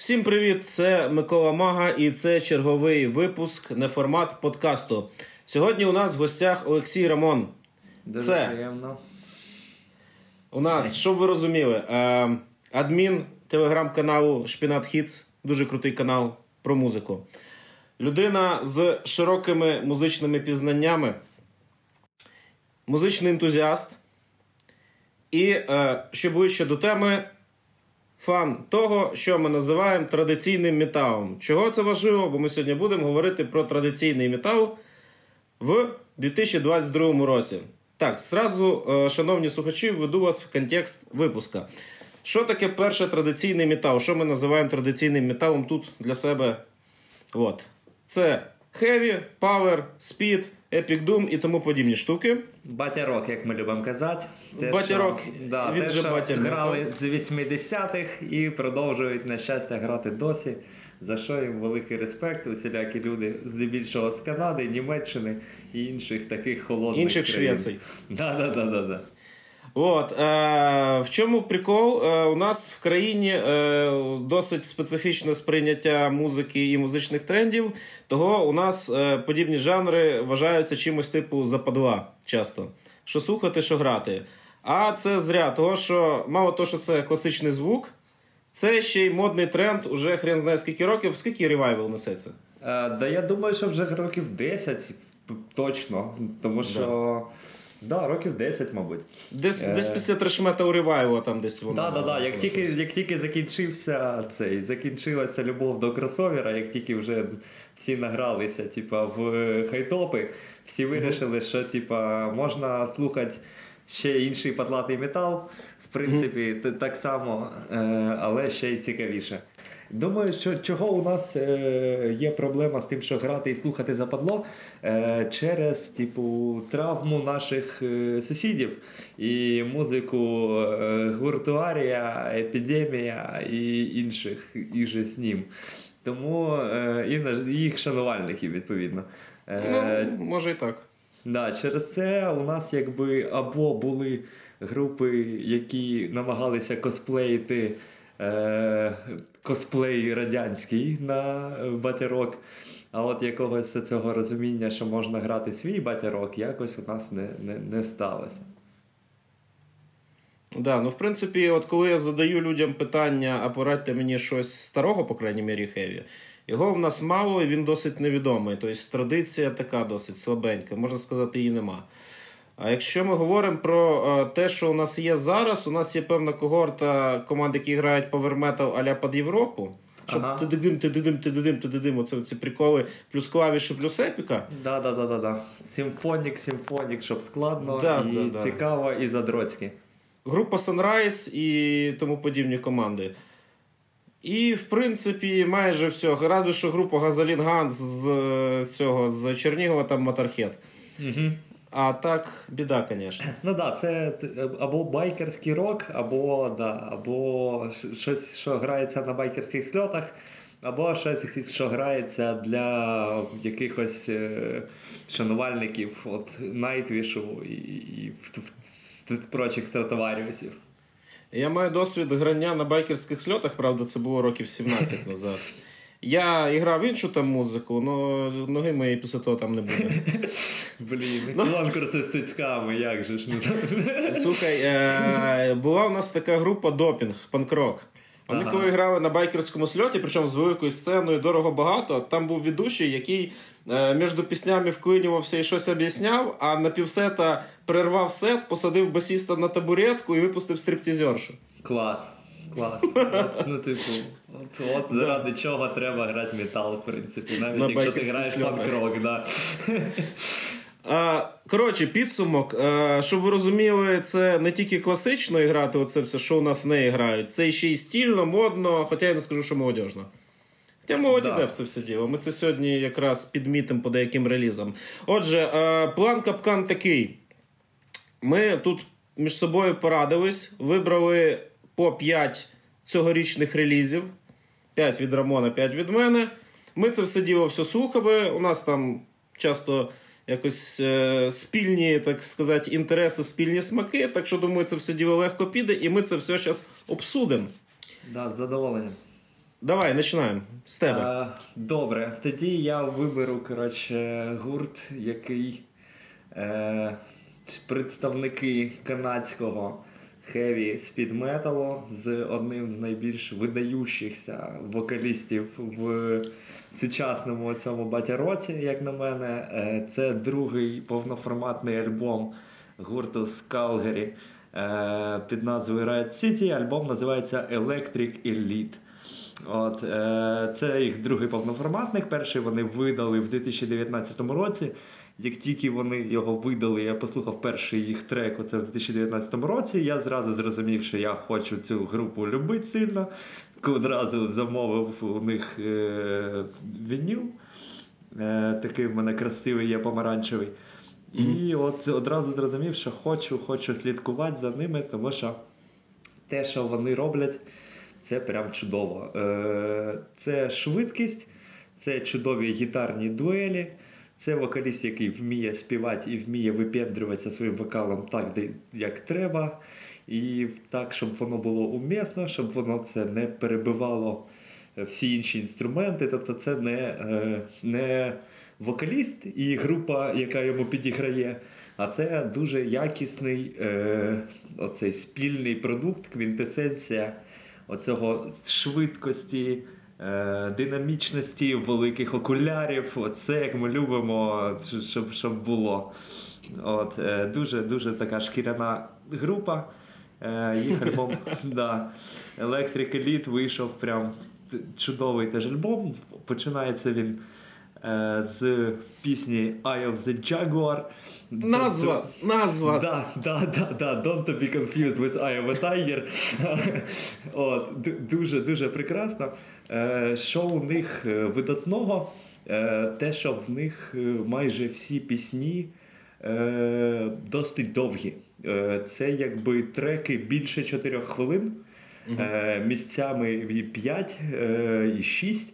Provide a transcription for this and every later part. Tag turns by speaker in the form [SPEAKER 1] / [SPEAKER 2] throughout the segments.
[SPEAKER 1] Всім привіт! Це Микола Мага, і це черговий випуск неформат подкасту. Сьогодні у нас в гостях Олексій Рамон.
[SPEAKER 2] Дуже
[SPEAKER 1] Це
[SPEAKER 2] приємно.
[SPEAKER 1] у нас, щоб ви розуміли, е, адмін телеграм-каналу Шпінат Хіц, дуже крутий канал про музику. Людина з широкими музичними пізнаннями, музичний ентузіаст. І е, що ближче до теми, фан того, що ми називаємо традиційним металом. Чого це важливо? Бо ми сьогодні будемо говорити про традиційний метал в 2022 році. Так, зразу, е, шановні слухачі, введу вас в контекст випуска. Що таке перший традиційний метал? Що ми називаємо традиційним металом тут для себе? От. Це Heavy, Power, Speed, Epic Doom і тому подібні штуки.
[SPEAKER 2] Батярок, як ми любимо казати. Те,
[SPEAKER 1] Батярок,
[SPEAKER 2] що, да,
[SPEAKER 1] він
[SPEAKER 2] те, що
[SPEAKER 1] батя
[SPEAKER 2] грали з 80-х і продовжують, на щастя, грати досі. За що їм великий респект, усілякі люди, здебільшого з Канади, Німеччини і інших таких холодних
[SPEAKER 1] Інших
[SPEAKER 2] країн.
[SPEAKER 1] Швецій.
[SPEAKER 2] Да, да, да, да, да.
[SPEAKER 1] От, е, в чому прикол? Е, у нас в країні е, досить специфічне сприйняття музики і музичних трендів, того у нас е, подібні жанри вважаються чимось типу западла часто. Що слухати, що грати. А це зря, того що мало того, що це класичний звук, це ще й модний тренд, уже хрен знає скільки років, скільки revival несеться.
[SPEAKER 2] Е, Да я думаю, що вже років 10 точно. Тому що. Да, років 10, мабуть.
[SPEAKER 1] Десь,
[SPEAKER 2] Е.
[SPEAKER 1] десь після треш-метал revival-а там десь воно.
[SPEAKER 2] Так, так, так. Як тільки, як тільки закінчився цей, закінчилася любов до кросовера, як тільки вже всі награлися, типа, в е, хайтопи, всі вирішили, що типа, можна слухати ще інший патлатий метал, в принципі, так само, е, але ще й цікавіше. Думаю, що чого у нас е, є проблема з тим, що грати і слухати западло е, через типу травму наших е, сусідів і музику е, гуртуарія, епідемія і інших і же з ним. Тому е, і на- їх шанувальників відповідно. Е,
[SPEAKER 1] Ну, може і так.
[SPEAKER 2] Да, через це у нас якби або були групи, які намагалися косплеїти е, косплей радянський на батярок. А от якогось цього розуміння, що можна грати свій батярок, якось у нас не, не, не сталося.
[SPEAKER 1] Да, ну в принципі, от коли я задаю людям питання, а порадьте мені щось старого, по крайній мірі, хеві, його в нас мало і він досить невідомий. Тобто традиція така досить слабенька, можна сказати, її нема. А якщо ми говоримо про е, те, що у нас є зараз, у нас є певна когорта команд, які грають Metal а-ля під Європу. Щоб
[SPEAKER 2] Ага.
[SPEAKER 1] ти-дидим, ти-дидим, ти-дидим, ти-дидим, оце ці приколи, плюс клавіші, плюс епіка.
[SPEAKER 2] Да, да, да, да, да. Симфонік, симфонік, щоб складно,
[SPEAKER 1] Да,
[SPEAKER 2] і
[SPEAKER 1] да, да.
[SPEAKER 2] цікаво, і задроцьки.
[SPEAKER 1] група Sunrise і тому подібні команди. І, в принципі, майже все. Разве що група Газолін Ганс з цього з Чернігова там Моторхед.
[SPEAKER 2] Угу.
[SPEAKER 1] А так, біда, звісно.
[SPEAKER 2] Ну да, це або байкерський рок, або, да, або щось, що грається на байкерських сльотах, або щось, що грається для якихось е, шанувальників от Найтвішу і, і в- прочих стратоваріусів.
[SPEAKER 1] Я маю досвід грання на байкерських сльотах, правда, це було років 17 назад. Я грав іншу там музику, але ноги моєї після того там не буде.
[SPEAKER 2] Блін,
[SPEAKER 1] Ну.
[SPEAKER 2] конкурси з цицьками, як же ж.
[SPEAKER 1] Слухай, е, була у нас така група допінг, панкрок. Вони
[SPEAKER 2] Ага.
[SPEAKER 1] коли грали на байкерському сльоті, причому з великою сценою дорого багато, там був ведучий, який е, між піснями вклинювався і щось об'ясняв, а на півсета перервав сет, посадив басіста на табуретку і випустив стриптізершу.
[SPEAKER 2] Клас. Клас. Ну, типу, от, от заради чого треба грати метал, в принципі, навіть
[SPEAKER 1] На
[SPEAKER 2] якщо ти граєш панк-рок, да.
[SPEAKER 1] А, коротше, підсумок. А, щоб ви розуміли, це не тільки класично грати, оце все, що у нас не грають. Це ще й стільно, модно, хоча я не скажу, що молодіжно. Хоча молодь
[SPEAKER 2] Да.
[SPEAKER 1] іде в це все діло. Ми це сьогодні якраз підмітимо по деяким релізам. Отже, план капкан такий. Ми тут між собою порадились, вибрали по 5 цьогорічних релізів. 5 від Рамона, 5 від мене. Ми це все діло все слухали. У нас там часто якось е, спільні, так сказати, інтереси, спільні смаки. Так що, думаю, це все діло легко піде, і ми це все зараз обсудимо.
[SPEAKER 2] Да, з задоволенням.
[SPEAKER 1] давай починаємо з тебе.
[SPEAKER 2] А, Добре, тоді я виберу коротше, гурт, який е, представники канадського хеві спід металу з одним з найбільш видаючихся вокалістів в сучасному цьому батя-році, як на мене. Е, це другий повноформатний альбом гурту з Калгарі е, під назвою Riot City. Альбом називається Electric Elite. От, е, Це їх другий повноформатник. Перший вони видали в 2019 році. Як тільки вони його видали, я послухав перший їх трек оце в 2019 році. Я зразу зрозумів, що я хочу цю групу любити сильно. Одразу замовив у них е, вініл. Е, Такий в мене красивий є помаранчевий. І от одразу зрозумів, що хочу, хочу слідкувати за ними, тому що те, що вони роблять, це прям чудово. Е, Це швидкість, це чудові гітарні дуелі. Це вокаліст, який вміє співати і вміє випендрюватися своїм вокалом так, як треба. І так, щоб воно було умісно, щоб воно це не перебивало всі інші інструменти. Тобто, це не, е, не вокаліст і група, яка йому підіграє. А це дуже якісний е, оцей спільний продукт, квінтесенція оцього швидкості, е, динамічності, великих окулярів. Оце як ми любимо, щоб щоб було. От, е, Дуже дуже така шкіряна група. Е, їх альбом да, Electric Elite вийшов прям чудовий теж альбом. Починається він е, з пісні Eye of the Jaguar.
[SPEAKER 1] Назва! Назва!
[SPEAKER 2] Да, да, да, да. Don't be confused with Eye of a Tiger. От, Дуже дуже прекрасно. Е, що у них е, видатного? Е, те, що в них майже всі пісні досить довгі. Це якби треки більше 4 хвилин, місцями 5 і 6.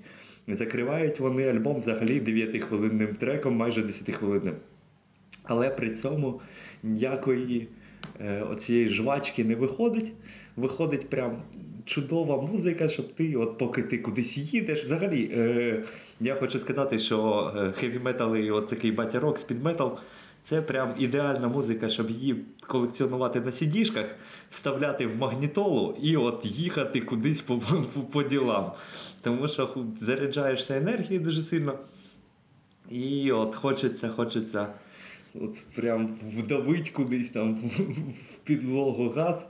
[SPEAKER 2] Закривають вони альбом взагалі 9-хвилинним треком, майже 10-хвилинним. Але при цьому ніякої оцієї жвачки не виходить. Виходить прям чудова музика, щоб ти, от поки ти кудись їдеш. Взагалі, е, я хочу сказати, що хеві метал і оцякий батя-рок, спідметал це прям ідеальна музика, щоб її колекціонувати на сідішках, вставляти в магнітолу і от їхати кудись по, по, по ділам. Тому що заряджаєшся енергією дуже сильно. І от хочеться, хочеться от прям вдавить кудись там в підлогу газ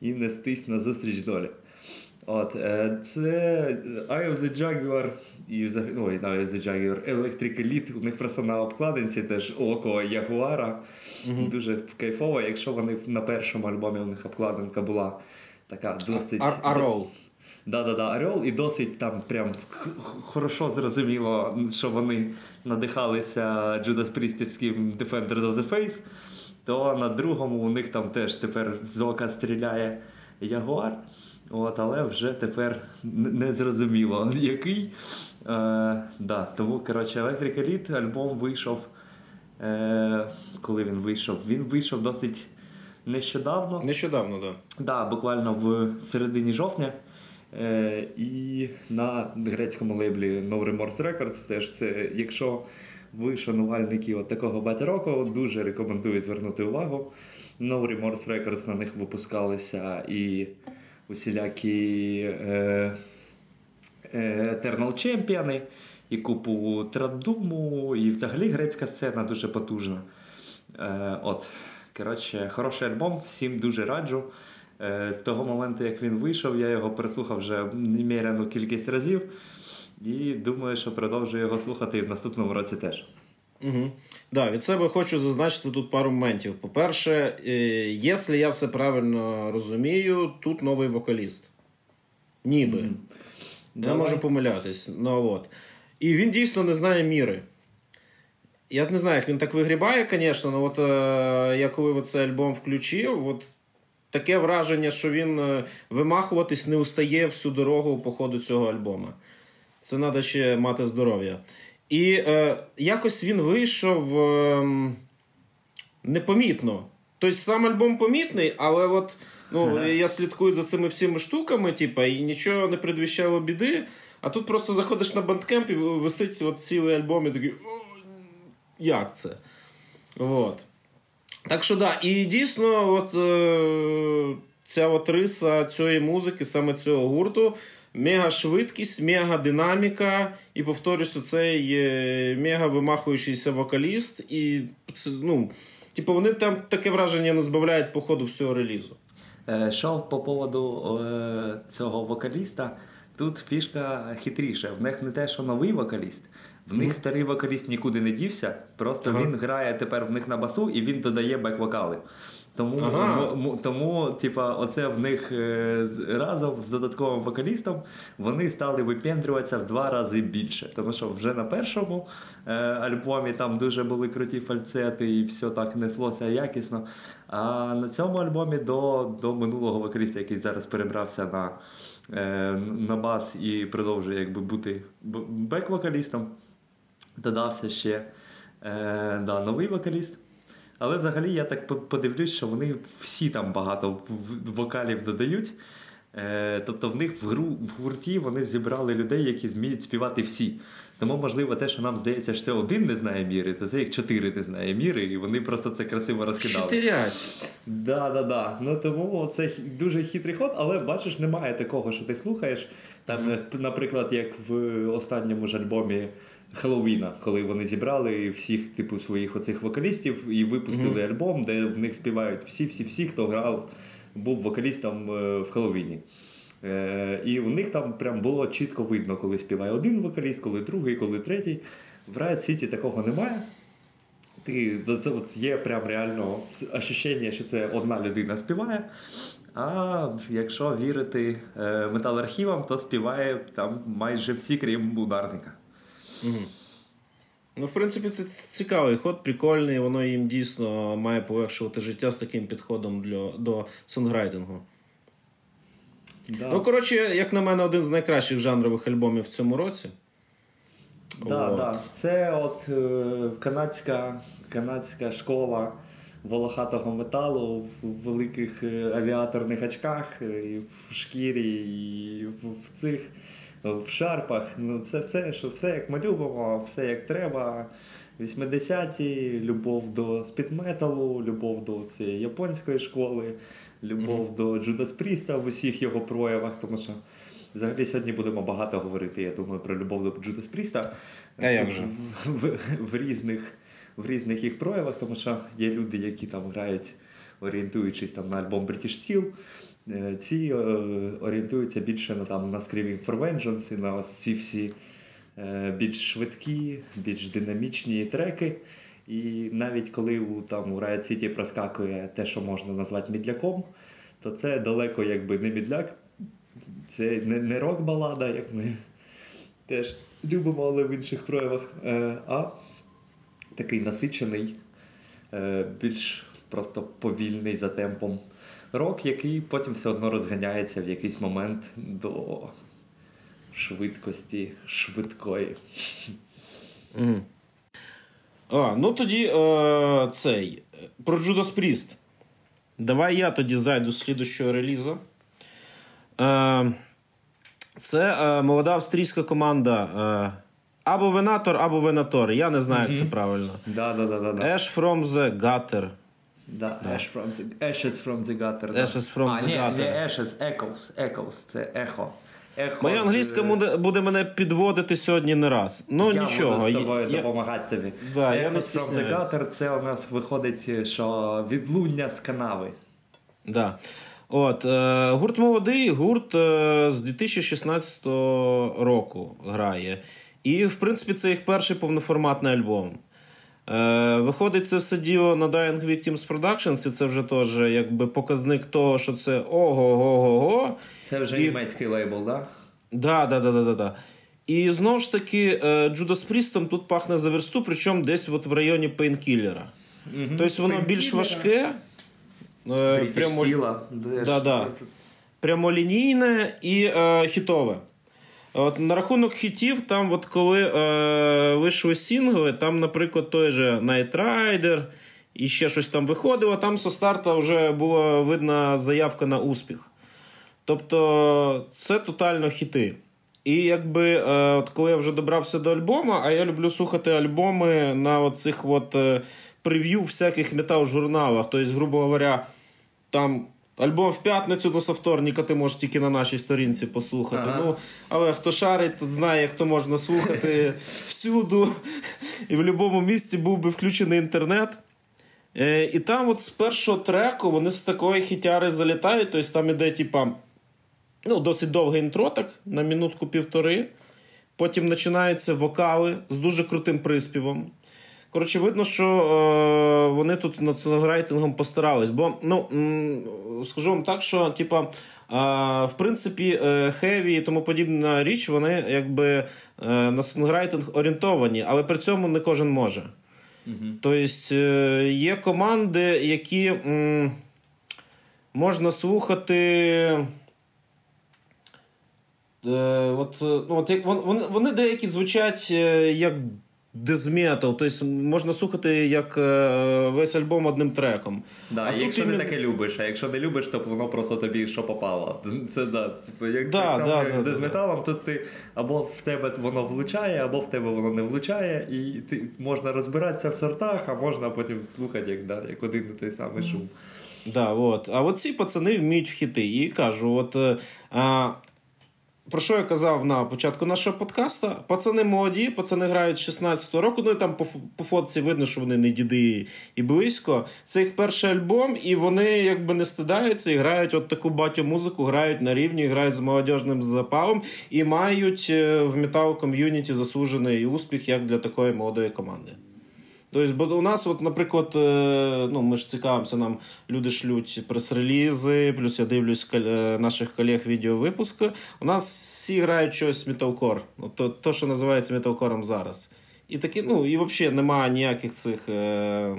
[SPEAKER 2] і нестись на зустріч долі. От, е, Це Eye of the Jaguar і ой, Eye of the Jaguar, Electric Elite, у них просто на обкладинці теж око Ягуара. uh Дуже кайфово, якщо вони на першому альбомі у них обкладинка була така досить.
[SPEAKER 1] Арол.
[SPEAKER 2] Да-да-да, Орел, і досить там прям хорошо зрозуміло, що вони надихалися Джудас Прістівським Defenders of the Face, то на другому у них там теж тепер з ока стріляє Ягуар. От, Але вже тепер не зрозуміло який. Е, да, Тому коротше, Electric Elite альбом вийшов. Е, Коли він вийшов? Він вийшов досить нещодавно.
[SPEAKER 1] Нещодавно, так.
[SPEAKER 2] Да. Да, буквально в середині жовтня. Е, І на грецькому лейблі No Remorse Records теж це, якщо ви шанувальники от такого батя дуже рекомендую звернути увагу. No Remorse Records на них випускалися і усілякі е, е, Eternal Champion, і купу Традуму, і взагалі грецька сцена дуже потужна. Е, от, коротше, Хороший альбом, всім дуже раджу. Е, з того моменту, як він вийшов, я його переслухав вже неміряну кількість разів. І думаю, що продовжую його слухати і в наступному році теж.
[SPEAKER 1] Угу. Да, Від себе хочу зазначити тут пару моментів. По-перше, е, якщо я все правильно розумію, тут новий вокаліст. Ніби. Mm-hmm. Я Давай. можу помилятись. Ну, от. І він дійсно не знає міри. Я не знаю, як він так вигрібає, звісно, але от е, я коли цей альбом включив, от таке враження, що він е, вимахуватись не устає всю дорогу по ходу цього альбома. Це треба ще мати здоров'я. І е, якось він вийшов е, непомітно. Тобто сам альбом помітний, але от ну, ага. я слідкую за цими всіми штуками, типу, і нічого не предвіщало біди. А тут просто заходиш на бандкемп і висить от цілий альбом і такий. Як це? От. Так що да, і дійсно, от е, ця от риса цієї музики, саме цього гурту, мега швидкість, мега динаміка, і повторюсь, оцей мега вимахуючийся вокаліст. І ну, типу, вони там таке враження не збавляють по ходу всього релізу.
[SPEAKER 2] Е, що по поводу е, цього вокаліста, тут фішка хитріша. В них не те, що новий вокаліст. В них старий вокаліст нікуди не дівся, просто ага. він грає тепер в них на басу і він додає бек-вокали. Тому, ага. тому, типа, оце в них е, разом з додатковим вокалістом вони стали випендрюватися в два рази більше. Тому що вже на першому е, альбомі там дуже були круті фальцети і все так неслося якісно. А на цьому альбомі до до минулого вокаліста, який зараз перебрався на е, на бас і продовжує якби бути бек-вокалістом, додався ще е, да, новий вокаліст. Але взагалі я так подивлюсь, що вони всі там багато вокалів додають. Е, тобто в них в гру в гурті вони зібрали людей, які зміють співати всі. Тому, можливо, те, що нам здається, що це один не знає міри, то це як чотири не знає міри, і вони просто це красиво розкидали.
[SPEAKER 1] Чотирять.
[SPEAKER 2] Да, да, да. Ну тому це дуже хитрий ход, але бачиш, немає такого, що ти слухаєш. Там, mm-hmm. наприклад, як в останньому ж альбомі. Хеллоуіна, коли вони зібрали всіх типу своїх оцих вокалістів і випустили mm-hmm. альбом, де в них співають всі-всі-всі, хто грав, був вокалістом е, в Хеллоуіні. Е, І у них там прям було чітко видно, коли співає один вокаліст, коли другий, коли третій. В Riot City такого немає. Ти, це от Є прям реально ощущення, що це одна людина співає. А якщо вірити е, метал-архівам, то співає там майже всі, крім ударника.
[SPEAKER 1] Угу. Ну, в принципі, це цікавий ход, прикольний, воно їм дійсно має полегшувати життя з таким підходом для, до сонграйтингу. Да. Ну, коротше, як на мене, один з найкращих жанрових альбомів в цьому році.
[SPEAKER 2] Да, от. да. Це от е, канадська канадська школа волохатого металу в великих е, авіаторних очках, е, і в шкірі, і в цих в шарпах. Ну, Це все, що все як ми любимо, все як треба. 80-ті, любов до спідметалу, любов до цієї японської школи, любов mm-hmm. до Джудас Пріста в усіх його проявах. Тому що взагалі сьогодні будемо багато говорити, я думаю, про любов до Джудас Пріста
[SPEAKER 1] а як же?
[SPEAKER 2] В, в, в, різних в різних їх проявах, тому що є люди, які там грають, орієнтуючись там на альбом British Steel, ці е, орієнтуються більше на там на Screaming for Vengeance на ось ці всі е, більш швидкі, більш динамічні треки. І навіть коли у там у Riot City проскакує те, що можна назвати мідляком, то це далеко якби не мідляк, це не не рок-балада, як ми теж любимо, але в інших проявах, а такий насичений, більш просто повільний за темпом рок, який потім все одно розганяється в якийсь момент до швидкості швидкої.
[SPEAKER 1] Mm. А, Ну тоді е, цей. Про Judas Priest. Давай я тоді зайду з слідущого релізу. Е, Це е, молода австрійська команда. Е, або Венатор, або Венатор. Я не знаю, як це правильно.
[SPEAKER 2] Да, да, да, да.
[SPEAKER 1] Ash from the Gutter.
[SPEAKER 2] Да, да. Ash from the, Ashes from the gutter.
[SPEAKER 1] Ashes from
[SPEAKER 2] а,
[SPEAKER 1] the
[SPEAKER 2] ні,
[SPEAKER 1] gutter.
[SPEAKER 2] Не Ashes, Echoes. Echoes, це ехо. Ехо
[SPEAKER 1] Моя англійська буде, буде мене підводити сьогодні не раз. Ну
[SPEAKER 2] я
[SPEAKER 1] нічого.
[SPEAKER 2] Буду з тобою я... допомагати тобі.
[SPEAKER 1] Да,
[SPEAKER 2] Echoes
[SPEAKER 1] я не
[SPEAKER 2] from the gutter, це у нас виходить, що відлуння з канави.
[SPEAKER 1] Да. От, е, Гурт молодий, гурт е, з 2016 року грає. І, в принципі, це їх перший повноформатний альбом. Е, Виходить, це все діло на Dying Victims Productions, і це вже теж якби показник того, що це ого-го-го-го.
[SPEAKER 2] Це вже і... німецький лейбл, так?
[SPEAKER 1] Да, да, да, да, да, да. І знову ж таки, Джудас Прістом тут пахне за версту, причому десь от в районі пейнкілера. Угу. Тобто воно більш важке,
[SPEAKER 2] е, прямо...
[SPEAKER 1] да, да. прямолінійне і е, хітове. От На рахунок хітів, там, от коли е, вийшли сінгли, там, наприклад, той же Night Rider і ще щось там виходило, там со старта вже була видна заявка на успіх. Тобто це тотально хіти. І якби е, от коли я вже добрався до альбому, а я люблю слухати альбоми на оцих от е, прев'ю всяких метал-журналах. Тобто, грубо говоря, там. Альбом в п'ятницю до вторника ти можеш тільки на нашій сторінці послухати.
[SPEAKER 2] Ага.
[SPEAKER 1] Ну, але хто шарить, тот знає, як то можна слухати всюду. І в будь-якому місці був би включений інтернет. Е, і там, от з першого треку, вони з такої хітяри залітають. Тобто там іде, типа, ну, досить довге інтро, так, на минутку-півтори. Потім починаються вокали з дуже крутим приспівом. Коротше, видно, що е, вони тут над сонграйтингом постарались. Бо, ну, скажу вам так, що, типа, е, в принципі, е, хеві і тому подібна річ, вони якби е, на сонграйтинг орієнтовані, але при цьому не кожен може. Тобто е, є команди, які м, можна слухати. Е, от, ну, от як вони, вони деякі звучать як дезметал, тобто можна слухати як е, весь альбом одним треком.
[SPEAKER 2] Да,
[SPEAKER 1] А
[SPEAKER 2] якщо
[SPEAKER 1] іменно-
[SPEAKER 2] не таке любиш, а якщо не любиш, то воно просто тобі що попало. Це да, типу, як
[SPEAKER 1] Да,
[SPEAKER 2] так
[SPEAKER 1] да,
[SPEAKER 2] як
[SPEAKER 1] да,
[SPEAKER 2] з
[SPEAKER 1] да,
[SPEAKER 2] дезметалом, тут ти або в тебе воно влучає, або в тебе воно не влучає, і ти можна розбиратися в сортах, а можна потім слухати, як, да, як один і той самий шум.
[SPEAKER 1] Да, от. А от ці пацани вміють в хіти. І кажу, от. е, А, про що я казав на початку нашого подкаста? Пацани молоді, пацани грають з 16 року. Ну і там по, по фотці видно, що вони не діди і близько. Це їх перший альбом, і вони якби не стидаються і грають от таку батю музику, грають на рівні, грають з молодіжним запалом і мають е, в метал ком'юніті заслужений успіх як для такої молодої команди. Тобто, бо у нас, от, наприклад, е, ну, ми ж цікавимося, нам люди шлють прес-релізи, плюс я дивлюсь е, наших колег відеовипуски. У нас всі грають щось металкор. То, то, що називається металкором зараз. І такі, ну, і взагалі немає ніяких цих е,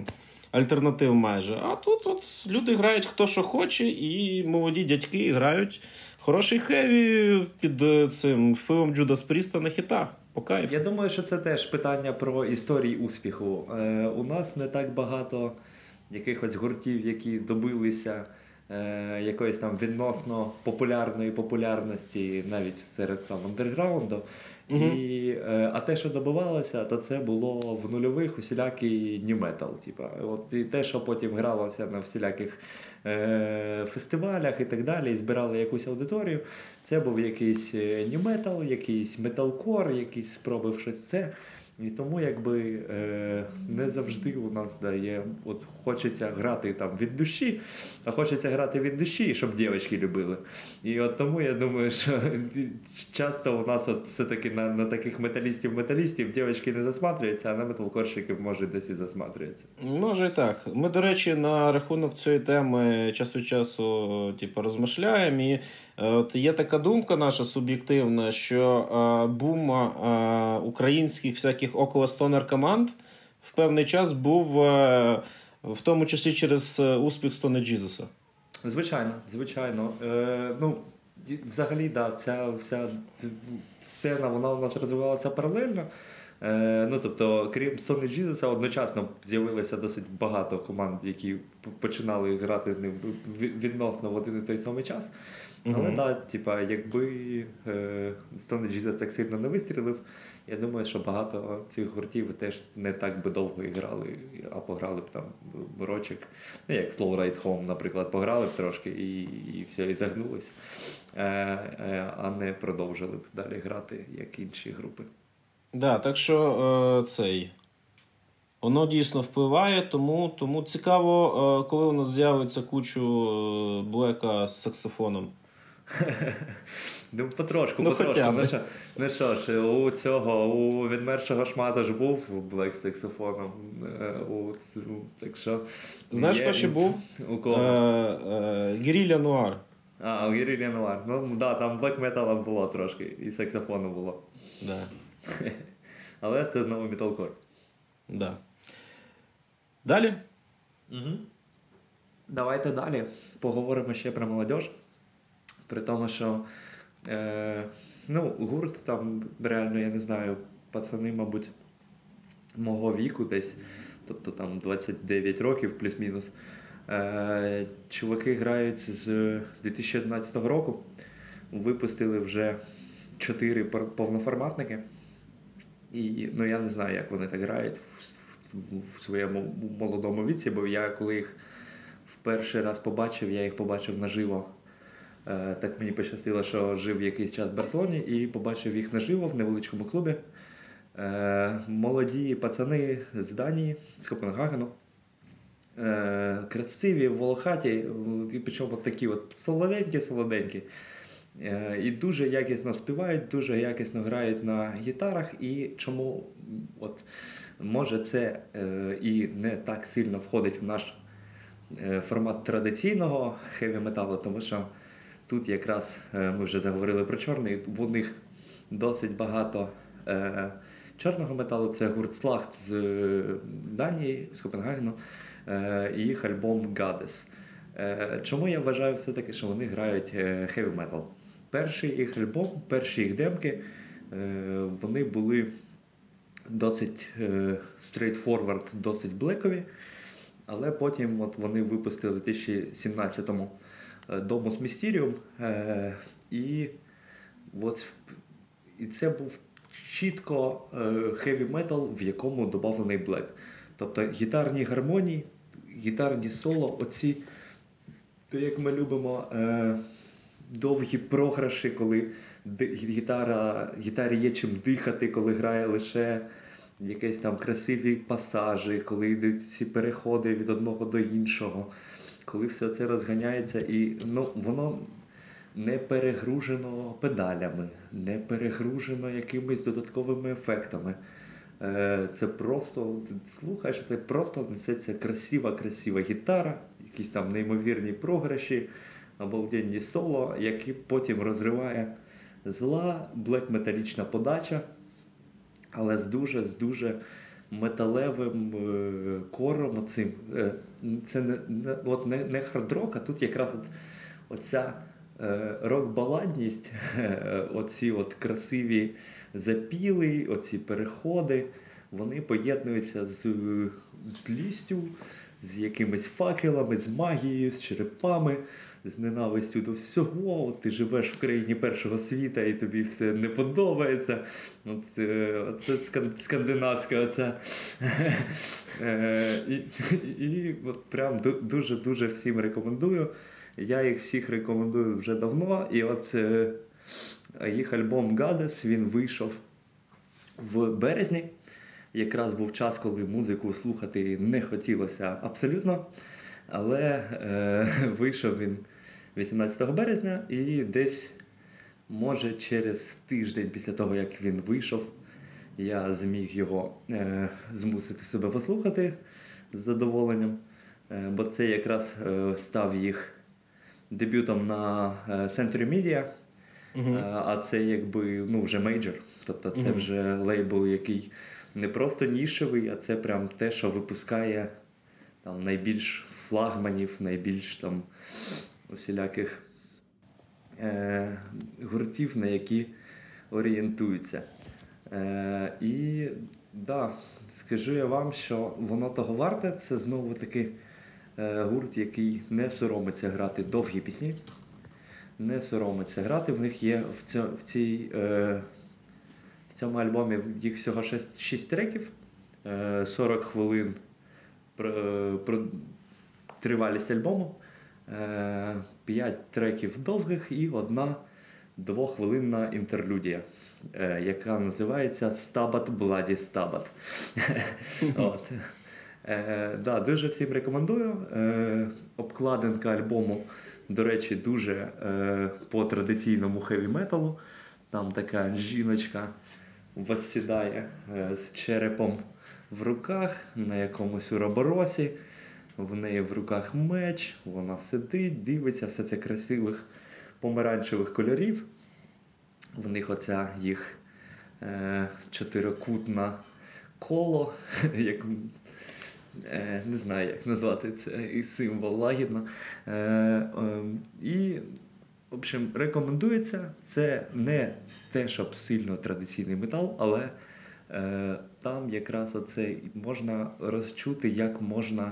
[SPEAKER 1] альтернатив майже. А тут от, люди грають хто що хоче, і молоді дядьки грають хороший хеві під е, цим впливом Джудас Пріста на хітах. По кайфу.
[SPEAKER 2] Я думаю, що це теж питання про історії успіху. Е, у нас не так багато якихось гуртів, які добилися е, якоїсь там відносно популярної популярності навіть серед там андерграунду. І, е, а те, що добивалося, то це було в нульових усілякий нью-метал. Типа. От, і те, що потім гралося на всіляких фестивалях і так далі, і збирали якусь аудиторію, це був якийсь нью-метал, якийсь металкор, якісь спроби в щось це. І тому якби е, не завжди у нас да, є, от хочеться грати там від душі, а хочеться грати від душі, щоб дівчатки любили. І от тому я думаю, що часто у нас от все-таки на, на таких металістів-металістів дівчатки не засматрюються, а на металкорщиків може десь і засматрюються.
[SPEAKER 1] Може і так. Ми, до речі, на рахунок цієї теми час від часу типу, розмишляємо. І от є така думка наша суб'єктивна, що е, бум е, українських всяких околостонер команд в певний час був е, в тому числі через е, успіх Стони Джізуса.
[SPEAKER 2] Звичайно, звичайно. Е, ну, взагалі, да, ця вся сцена вона у нас розвивалася паралельно. Е, ну, тобто, крім Sony Jesus, одночасно з'явилося досить багато команд, які починали грати з ним відносно в один і той самий час. Але да, типа, якби е, Jesus так сильно не вистрілив, я думаю, що багато цих гуртів теж не так би довго грали, а пограли б там в рочок. Ну, як Slow Ride Home, наприклад, пограли б трошки і, і все, і загнулись, е, е, а не продовжили б далі грати, як інші групи.
[SPEAKER 1] Да, так що цей. Воно дійсно впливає, тому, тому цікаво, коли у нас з'явиться кучу блека з саксофоном.
[SPEAKER 2] Ну, потрошку,
[SPEAKER 1] Ну,
[SPEAKER 2] потрошку.
[SPEAKER 1] хоча.
[SPEAKER 2] Ну, що, ну що ж, у цього, у відмершого шмата ж був блек з саксофоном. е, У, так що,
[SPEAKER 1] Знаєш, хто ще був?
[SPEAKER 2] У
[SPEAKER 1] Е,
[SPEAKER 2] кого?
[SPEAKER 1] е, Гірілля Нуар.
[SPEAKER 2] А, у Гірілі Нуар. Ну, да, там блек метала було трошки, і саксофону було.
[SPEAKER 1] Да,
[SPEAKER 2] Але це знову металкор.
[SPEAKER 1] да. Далі?
[SPEAKER 2] Угу. Давайте далі поговоримо ще про молодь. При тому, що е, ну, гурт там реально, я не знаю, пацани, мабуть, мого віку десь тобто там 29 років плюс-мінус. Е, чуваки грають з 2011 року. Випустили вже 4 повноформатники. І ну, я не знаю, як вони так грають в, в, в своєму молодому віці, бо я коли їх в перший раз побачив, я їх побачив наживо. Е, так мені пощастило, що жив якийсь час в Барселоні і побачив їх наживо в невеличкому клубі. Е, молоді пацани з Данії, з Копенгагену. Е, красиві, волохаті, причому от такі от солоденькі-солоденькі. І дуже якісно співають, дуже якісно грають на гітарах. І чому от, може це і не так сильно входить в наш формат традиційного хеві металу, тому що Тут якраз е, ми вже заговорили про чорний, в них досить багато е, чорного металу. Це гурт з е, Данії, з Копенгагену, і їх альбом Goddess. Чому я вважаю все-таки, що вони грають heavy metal? Перший їх альбом, перші їх демки, вони були досить straightforward, досить блекові, але потім от вони випустили у 2017 році Domus Mysterium. І от, і це був чітко metal, в якому додавлений блек. Тобто гітарні гармонії, гітарні соло, оці, те, як ми любимо, е, довгі програші, коли гітара, гітарі є чим дихати, коли грає лише якісь там красиві пасажі, коли йдуть ці переходи від одного до іншого коли все це розганяється, і ну, воно не перегружено педалями, не перегружено якимись додатковими ефектами. Е, це просто слухаєш, це просто несеться красива, красива гітара, якісь там неймовірні програші, обалденні соло, які потім розриває зла, блек-металічна подача, але з дуже з дуже металевим е, core-ом. Оцим. Це не от не, не хард-рок, а тут якраз от, оця е, рок-баладність, оці от красиві запіли, оці переходи, вони поєднуються з злістю, з якимись факелами, з магією, з черепами з ненавистю до всього. Ти живеш в країні першого світа і тобі все не подобається. Це, це скандинавська оця. Е, і і от прям дуже-дуже всім рекомендую. Я їх всіх рекомендую вже давно. І от е, їх альбом Гадес він вийшов в березні. Якраз був час, коли музику слухати не хотілося абсолютно. Але е, вийшов він 18 березня, і десь, може, через тиждень після того, як він вийшов, я зміг його е, змусити себе послухати з задоволенням. Е, бо це якраз е, став їх дебютом на е, Century Media. Uh-huh. А це якби ну, вже мейджор. Тобто це uh-huh. вже лейбл, який не просто нішевий, а це прям те, що випускає там найбільш флагманів, найбільш там усіляких е, гуртів, на які орієнтуються. Е, І да, скажу я вам, що воно того варте. Це знову таки е, гурт, який не соромиться грати довгі пісні, не соромиться грати. В них є в, цьо, в цій. Е, в цьому альбомі їх всього 6 6 треків, 40 е, хвилин про тривалість альбому. Е, п'ять треків довгих і одна двохвилинна інтерлюдія, е, яка називається Stabat Bloody Stabat. Е, да, Дуже всім рекомендую. Обкладинка альбому, до речі, дуже по традиційному хеві металу. Там така жіночка восідає з черепом в руках на якомусь уроборосі в неї в руках меч, вона сидить, дивиться, все це красивих помаранчевих кольорів. В них оця їх е, чотирикутне коло, як, е, не знаю, як назвати це символ лагідно. Е, е, І, в общем, рекомендується. Це не те, щоб сильно традиційний метал, але Е, там якраз оце можна розчути, як можна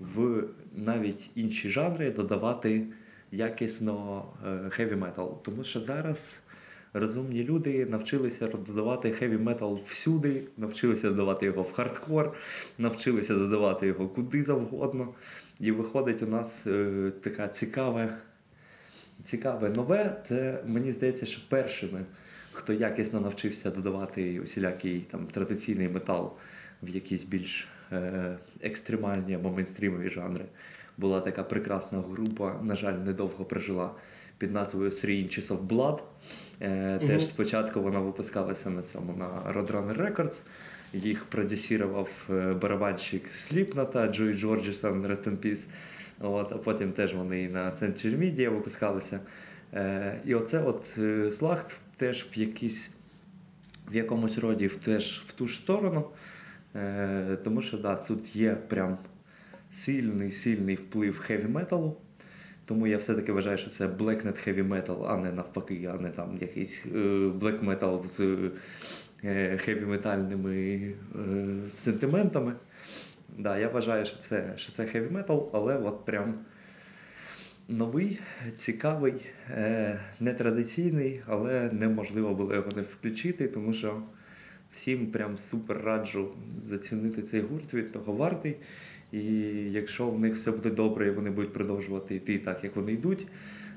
[SPEAKER 2] в навіть інші жанри додавати якісно хеві метал. Тому що зараз розумні люди навчилися додавати хеві метал всюди, навчилися додавати його в хардкор, навчилися додавати його куди завгодно. І виходить у нас е, така цікаве, цікаве нове. Це мені здається, що першими, хто якісно навчився додавати усілякий там традиційний метал в якісь більш е, екстремальні або мейнстрімові жанри. Була така прекрасна група, на жаль, недовго прожила під назвою Three Inches of Blood. Е, Теж спочатку вона випускалася на цьому на Roadrunner Records. Їх продюсірував е, барабанщик Сліпната Джой Джорджісон, Rest in Peace. От, А потім теж вони і на Century Media випускалися. Е, І оце от е, Слахт теж в якійсь, в якомусь роді теж в ту ж сторону. Е, Тому що да, тут є прям сильний сильний вплив хеві металу. Тому я все-таки вважаю, що це Blacknet Heavy Metal, а не навпаки, а не там якийсь е, Black Metal з е, хеві-метальними е, сентиментами. Да, Я вважаю, що це що це heavy metal, але от прям новий, цікавий, е, нетрадиційний, але неможливо було його не включити, тому що всім прям супер раджу зацінити цей гурт, від того вартий. І якщо в них все буде добре і вони будуть продовжувати йти так, як вони йдуть,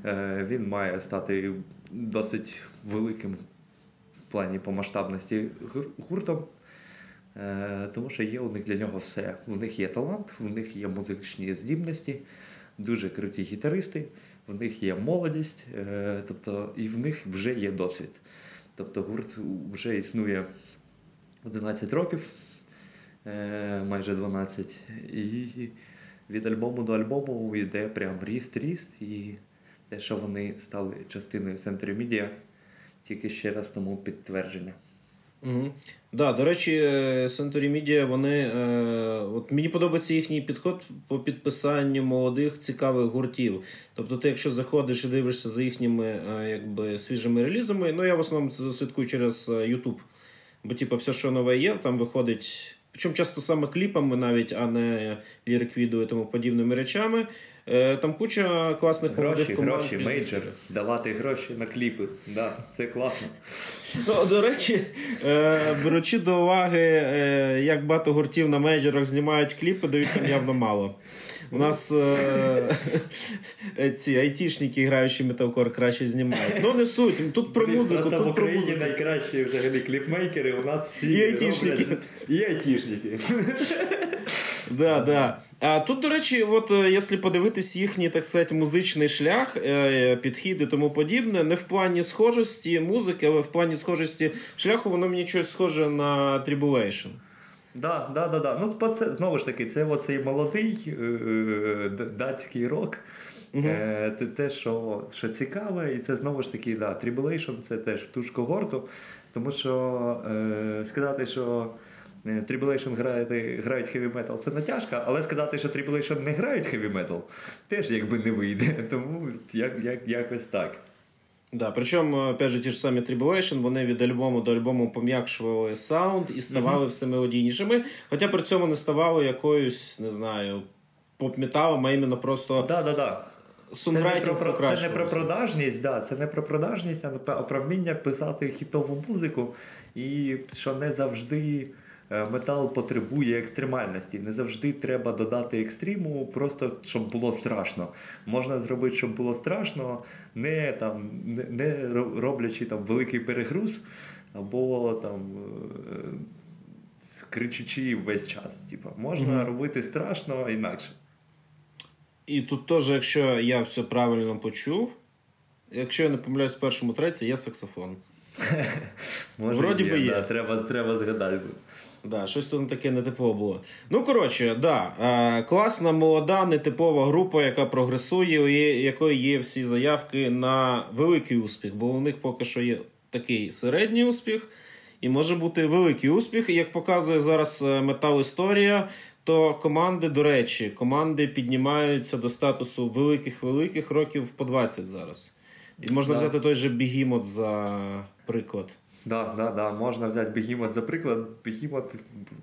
[SPEAKER 2] е, він має стати досить великим в плані по масштабності гуртом. Е, тому що є у них для нього все. У них є талант, в них є музичні здібності, дуже круті гітаристи, в них є молодість, е, тобто і в них вже є досвід. Тобто гурт вже існує 11 років. Е, майже 12. І від альбому до альбому йде прям ріст-ріст. І те, що вони стали частиною Century Media, тільки ще раз тому підтвердження.
[SPEAKER 1] Угу. Да, До речі, Century Media, вони, е, от мені подобається їхній підход по підписанню молодих цікавих гуртів. Тобто, ти, якщо заходиш і дивишся за їхніми е, якби, свіжими релізами, ну я в основному це слідкую через YouTube. Бо, типу, все, що нове є, там виходить Причому часто саме кліпами, навіть, а не лірик-відео і тому подібними речами. Е, там куча класних
[SPEAKER 2] гроші, молодих команд. Гроші, мейджор, давати гроші на кліпи. Да, Це класно.
[SPEAKER 1] Ну, До речі, е, беручи до уваги, е, як багато гуртів на мейджорах знімають кліпи, дають там явно мало. У нас е, ці айтішники, граючи металкор, краще знімають. Ну не суть. Тут про музику.
[SPEAKER 2] Тут
[SPEAKER 1] про
[SPEAKER 2] музику. найкращі взагалі кліпмейкери. У нас всі
[SPEAKER 1] і айтішники.
[SPEAKER 2] І айтішники.
[SPEAKER 1] Да, да. А тут, до речі, от е, якщо подивитись їхній, так сказати, музичний шлях, е, підхід і тому подібне, не в плані схожості музики, але в плані схожості шляху, воно мені щось схоже на Tribulation.
[SPEAKER 2] Да, да, да, да. Ну, це знову ж таки, це оцей молодий е, датський рок. Угу. Е, Те, що що цікаве, і це знову ж таки, да, Tribulation це теж в ту ж когорту, тому що е, сказати, що Tribulation грають, грають heavy metal, це натяжка, але сказати, що Tribulation не грають heavy metal, теж якби не вийде. Тому як, як, якось так.
[SPEAKER 1] Да, Причому, опять же, ті ж самі Tribulation, вони від альбому до альбому пом'якшували саунд і ставали mm-hmm. все мелодійнішими. Хоча при цьому не ставали якоюсь, не знаю, поп-металом, а іменно просто.
[SPEAKER 2] Да, да, да.
[SPEAKER 1] Це не
[SPEAKER 2] про, це не про продажність, да, це не про продажність, а про вміння писати хітову музику, і що не завжди. Е, метал потребує екстремальності. Не завжди треба додати екстриму, просто щоб було страшно. Можна зробити, щоб було страшно, не там не, роблячи там великий перегруз, або там е, кричучи весь час. Типу, можна mm-hmm. робити страшно інакше.
[SPEAKER 1] І тут теж, якщо я все правильно почув, якщо я не помиляюсь в першому треці, є саксофон.
[SPEAKER 2] Може, Вроді є, би є. Да, треба треба згадати.
[SPEAKER 1] Да, Щось тут таке нетипове було. Ну, коротше, да, е, класна, молода, нетипова група, яка прогресує, у якої є всі заявки на великий успіх, бо у них поки що є такий середній успіх, і може бути великий успіх. І як показує зараз метал історія, то команди, до речі, команди піднімаються до статусу великих-великих років по 20 зараз. І можна да. взяти той же Behemoth за приклад.
[SPEAKER 2] Да, да, да. Можна взяти Behemoth за приклад. Behemoth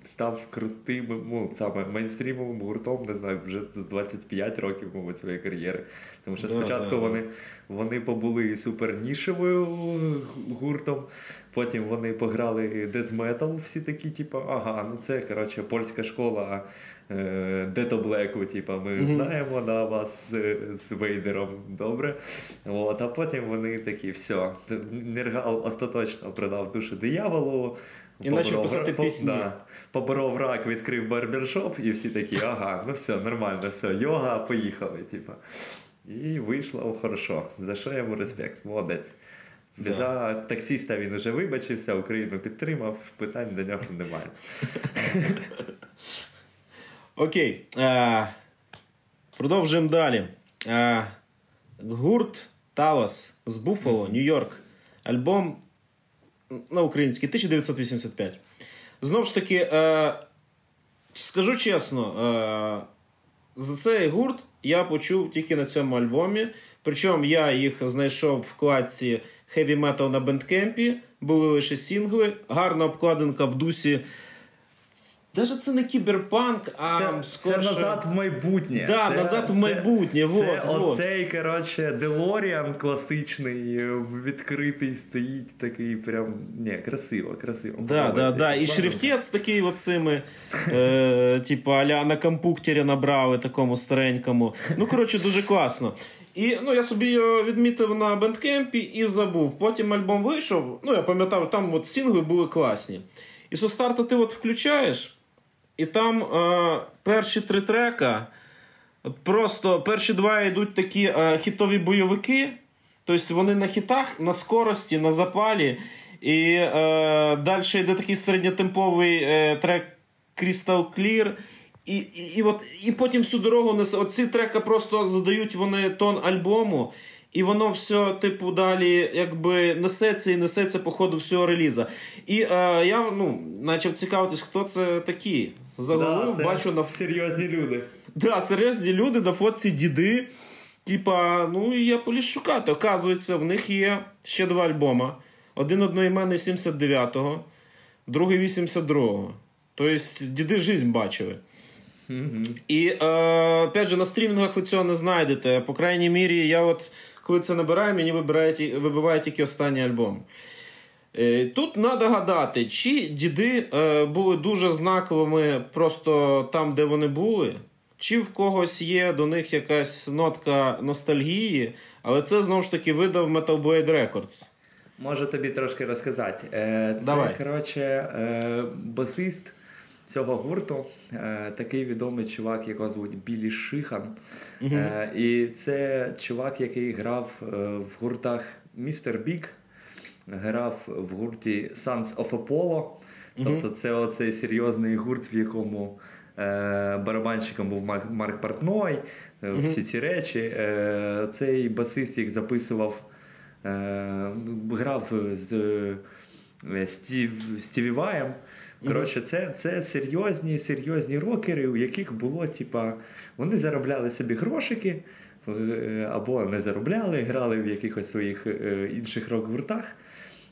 [SPEAKER 2] став крутим, ну, саме мейнстрімовим гуртом, не знаю, вже з 25 років, мабуть, своєї кар'єри. Тому що
[SPEAKER 1] Да,
[SPEAKER 2] спочатку
[SPEAKER 1] да,
[SPEAKER 2] вони, вони побули супер нішевою гуртом, потім вони пограли дезметал, всі такі, типу, ага, ну це коротше польська школа Дето Блеку, типу, ми знаємо да, вас з, з Вейдером, добре. От, а потім вони такі, все, Нергал остаточно продав душу дияволу.
[SPEAKER 1] І почав писати
[SPEAKER 2] по-
[SPEAKER 1] пісні.
[SPEAKER 2] Да, поборов рак, відкрив барбершоп, і всі такі, ага, ну все, нормально, все, йога, поїхали. Типу. І вийшло хорошо. За що йому респект, молодець.
[SPEAKER 1] Да.
[SPEAKER 2] За таксіста він уже вибачився, Україну підтримав, питань до нього немає.
[SPEAKER 1] Окей. Е, продовжуємо далі. Е, гурт Талос з Буффало, Нью-Йорк. Альбом на український 1985. Знову ж таки, е, скажу чесно, е, за цей гурт я почув тільки на цьому альбомі. Причому я їх знайшов в вкладці heavy metal на Bandcamp-і. Були лише сінгли, гарна обкладинка в дусі. Даже це не кіберпанк, а
[SPEAKER 2] Це, це назад в майбутнє.
[SPEAKER 1] Да,
[SPEAKER 2] це,
[SPEAKER 1] назад в майбутнє.
[SPEAKER 2] Це
[SPEAKER 1] вот, вот.
[SPEAKER 2] оцей, коротше, DeLorean класичний, е, відкритий стоїть такий прям. Ні, красиво, красиво.
[SPEAKER 1] Да, да, да. І шрифтець такий оцими, е, типу, à la на компуктері набрали такому старенькому. Ну, коротше, дуже класно. І ну, я собі його відмітив на Bandcamp-і і забув. Потім альбом вийшов. Ну, я пам'ятав, там от сінгли були класні. І со старта ти от включаєш, і там е, перші три трека. Просто перші два йдуть такі е, хітові бойовики. Тобто вони на хітах, на скорості, на запалі. І е, далі йде такий середньотемповий е, трек Crystal Clear. І, і, і, от, і потім всю дорогу несе. Оці треки просто задають вони тон альбому. І воно все, типу, далі якби несеться і несеться по ходу всього реліза. І е, я ну, почав цікавитись, хто це такі. Заголовив,
[SPEAKER 2] Да,
[SPEAKER 1] бачу на
[SPEAKER 2] серйозні люди.
[SPEAKER 1] Да, серйозні люди на фотці діди. Типа, ну і я поліз шукати. Оказується, в них є ще два альбома. Один одноіменний 79-го, другий 82-го. Тобто, діди жизнь бачили. І е, опять же, на стрімінгах ви цього не знайдете. По крайній мірі, я от коли це набираю, мені вибирає, вибиває тільки останній альбом. Е, Тут треба гадати, чи діди е, були дуже знаковими просто там, де вони були, чи в когось є до них якась нотка ностальгії, але це знову ж таки видав Metal Blade Records.
[SPEAKER 2] Можу тобі трошки розказати. Е, Це,
[SPEAKER 1] Давай.
[SPEAKER 2] коротше, басист цього гурту, такий відомий чувак, якого звуть Білі Шихан. Е, І це чувак, який грав в гуртах Містер Біг, грав в гурті Sons of Apollo. Тобто це оцей серйозний гурт, в якому е, барабанщиком був Марк, Портной, е, всі ці речі. Е, цей басист їх записував, е, грав з е, Стів, Стіві Ваєм. Коротше, це, це серйозні, серйозні рокери, у яких було, типа, вони заробляли собі грошики, е, або не заробляли, грали в якихось своїх е, інших рок-гуртах.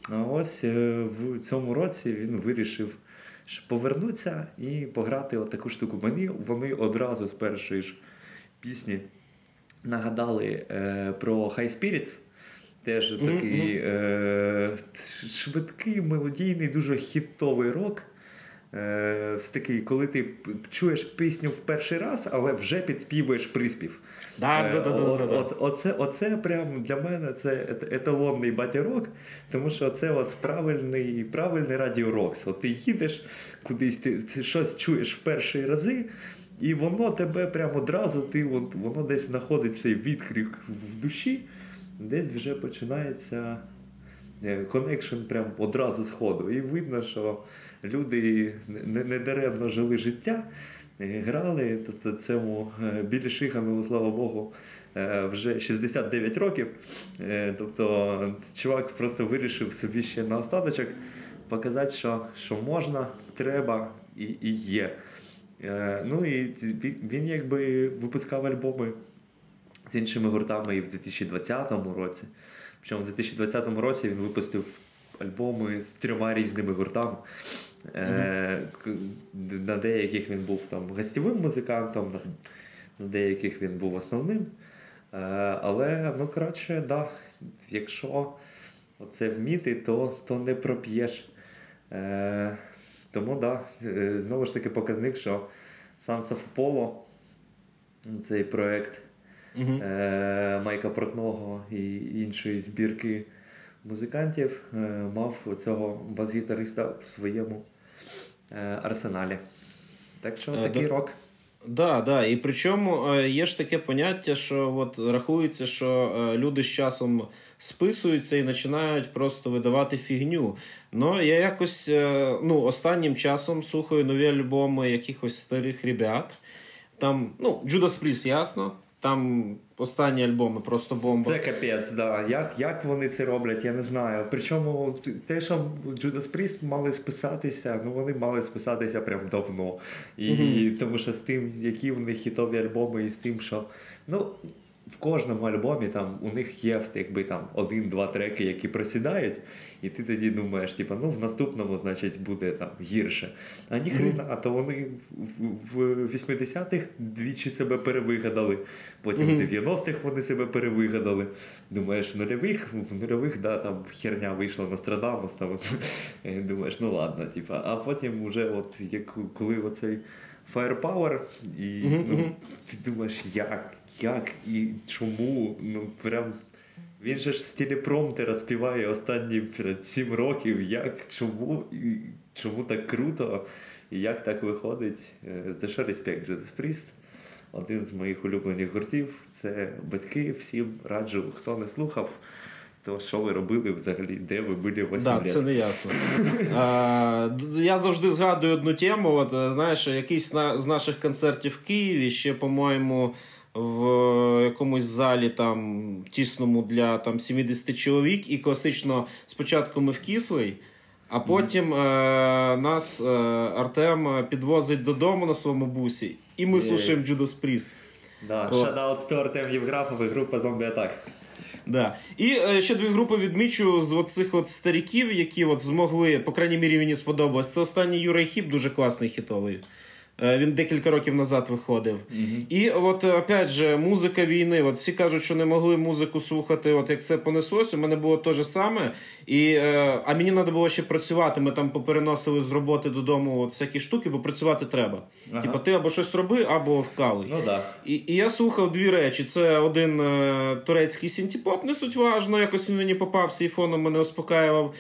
[SPEAKER 2] А ось е, в цьому році він вирішив повернутися і пограти отаку штуку. Мені вони одразу з першої ж пісні нагадали е, про High Spirits. Теж такий е, швидкий, мелодійний, дуже хітовий рок. Е, такий, коли ти чуєш пісню в перший раз, але вже підспівуєш приспів.
[SPEAKER 1] Да,
[SPEAKER 2] Е,
[SPEAKER 1] да, да, да, да,
[SPEAKER 2] оце- Оце, оце прям для мене це ет- еталонний батірок, тому що це от правильний, правильний Radio Roks. От ти їдеш кудись, ти, щось чуєш в перші рази, і воно тебе прямо одразу, ти, от, воно десь знаходить цей відклик в душі, десь вже починається connection прям одразу з ходу. І видно, що люди не, не даремно жили життя, е, грали. Тобто цьому е, Білі Шихану, слава Богу, е, вже 69 років. Е, Тобто чувак просто вирішив собі ще на остаточок показати, що, що можна, треба і, і є. Ну і він якби випускав альбоми з іншими гуртами і в 2020 році. Причому в 2020 році він випустив альбоми з трьома різними гуртами. Е, На деяких він був там гостєвим музикантом, на деяких він був основним. Е, Але, ну, коротше, да, якщо оце вміти, то, то не проп'єш. Е, Тому да, знову ж таки показник, що Sons of Apollo, цей проект
[SPEAKER 1] Угу.
[SPEAKER 2] Майка Портного і іншої збірки музикантів е, мав цього бас-гітариста в своєму е, арсеналі. Так що
[SPEAKER 1] Е,
[SPEAKER 2] такий рок.
[SPEAKER 1] Да, да. І причому є ж таке поняття, що от рахується, що люди з часом списуються і починають просто видавати фігню. Ну, я якось ну, останнім часом слухаю нові альбоми якихось старих ребят. Там, ну, Judas Priest, ясно. Там останні альбоми просто бомба.
[SPEAKER 2] Це капець, да. Як, як вони це роблять, я не знаю. Причому те, що Judas Priest мали списатися, ну вони мали списатися прям давно. І тому що з тим, які в них хітові альбоми, і з тим, що ну. В кожному альбомі там у них є якби там один-два треки, які просідають, і ти тоді думаєш, типа, ну в наступному, значить, буде там гірше. А ніхрена, а то вони в, в 80-х двічі себе перевигадали, потім в 90-х вони себе перевигадали. Думаєш, нульових, в нульових, да, там херня вийшла Нострадамус, там і думаєш, ну ладно, типа, а потім вже от як коли оцей Firepower, і ну, ти думаєш, як, як і чому? Ну прям. Він же ж з телепромтера співає останні сім років. Як, чому, і чому так круто? І як так виходить? Е, За що респект Judas Priest? Один з моїх улюблених гуртів. Це батьки. Всім раджу, хто не слухав, то що ви робили взагалі, де ви були 8
[SPEAKER 1] Да,
[SPEAKER 2] лет?
[SPEAKER 1] це не ясно. А, я завжди згадую одну тему. От, е, знаєш, якийсь на, з наших концертів в Києві ще, по-моєму, в якомусь залі там тісному для там 70 чоловік, і класично спочатку ми в Кислий, а потім е, нас е, Артем підвозить додому на своєму бусі, і ми слухаємо Judas Priest.
[SPEAKER 2] Да, шадаут з Артем Євграфов і група Зомбі Атак.
[SPEAKER 1] Да. І е, ще дві групи відмічу з оцих от стариків, які от змогли, по крайній мірі, мені сподобалось. Це останній Юрій Хіп, дуже класний хітовий. Е, Він декілька років назад виходив. І от е, опять же, музика війни. От всі кажуть, що не могли музику слухати, от як це понеслось. У мене було те ж саме. І, е, а мені треба було ще працювати. Ми там попереносили з роботи додому от всякі штуки, бо працювати треба.
[SPEAKER 2] Ага.
[SPEAKER 1] Типа, ти або щось роби, або вкалуй.
[SPEAKER 2] Ну да.
[SPEAKER 1] І, і я слухав дві речі. Це один е, турецький синтепоп, не суть важно, якось він мені попався і фоном мене успокаював.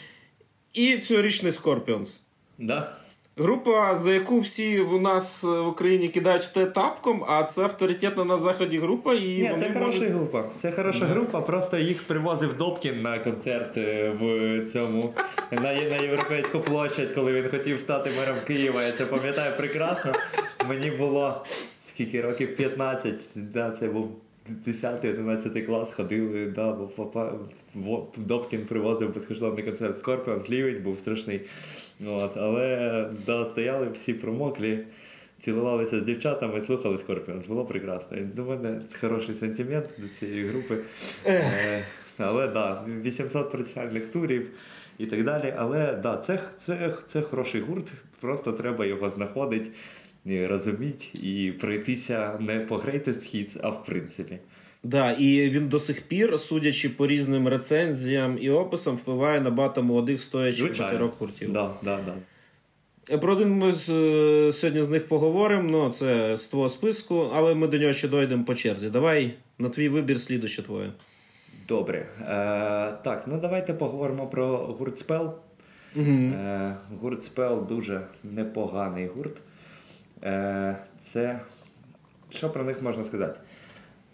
[SPEAKER 1] І цьогорічний Scorpions.
[SPEAKER 2] Да.
[SPEAKER 1] Група, за яку всі у нас е, в Україні кидають в те тапком, а це авторитетна на заході група, і
[SPEAKER 2] Ні,
[SPEAKER 1] вони
[SPEAKER 2] це хороша
[SPEAKER 1] можуть...
[SPEAKER 2] група. Це хороша група, просто їх привозив Добкін на концерт е, в цьому на, на європейську площадь, коли він хотів стати мером Києва. Я це пам'ятаю прекрасно. Мені було скільки років 15, да, це був 10-11 клас, ходили, да, бо папа Добкін привозив безкоштовний концерт Scorpions, лівень був страшний. От, але да, стояли всі промоклі. Цілувалися з дівчатами, слухали Scorpions. Було прекрасно. І до мене хороший сентимент до цієї групи. Е, але да, 800 працювальних турів і так далі. Але да, це, це, це хороший гурт, просто треба його знаходити, розуміти і пройтися не по greatest hits, а в принципі.
[SPEAKER 1] Да, і він до сих пір, судячи по різним рецензіям і описам, впливає на багато молодих стоячих чотирьох гуртів.
[SPEAKER 2] Да, да, да.
[SPEAKER 1] Е, Про один ми з, е, сьогодні з них поговоримо, ну це з твого списку, але ми до нього ще дойдемо по черзі. Давай на твій вибір слідуще твоє.
[SPEAKER 2] Добре. Е, так, ну давайте поговоримо про гурт Спел.
[SPEAKER 1] Угу.
[SPEAKER 2] Е, гурт Спел дуже непоганий гурт. Е, це. Що про них можна сказати?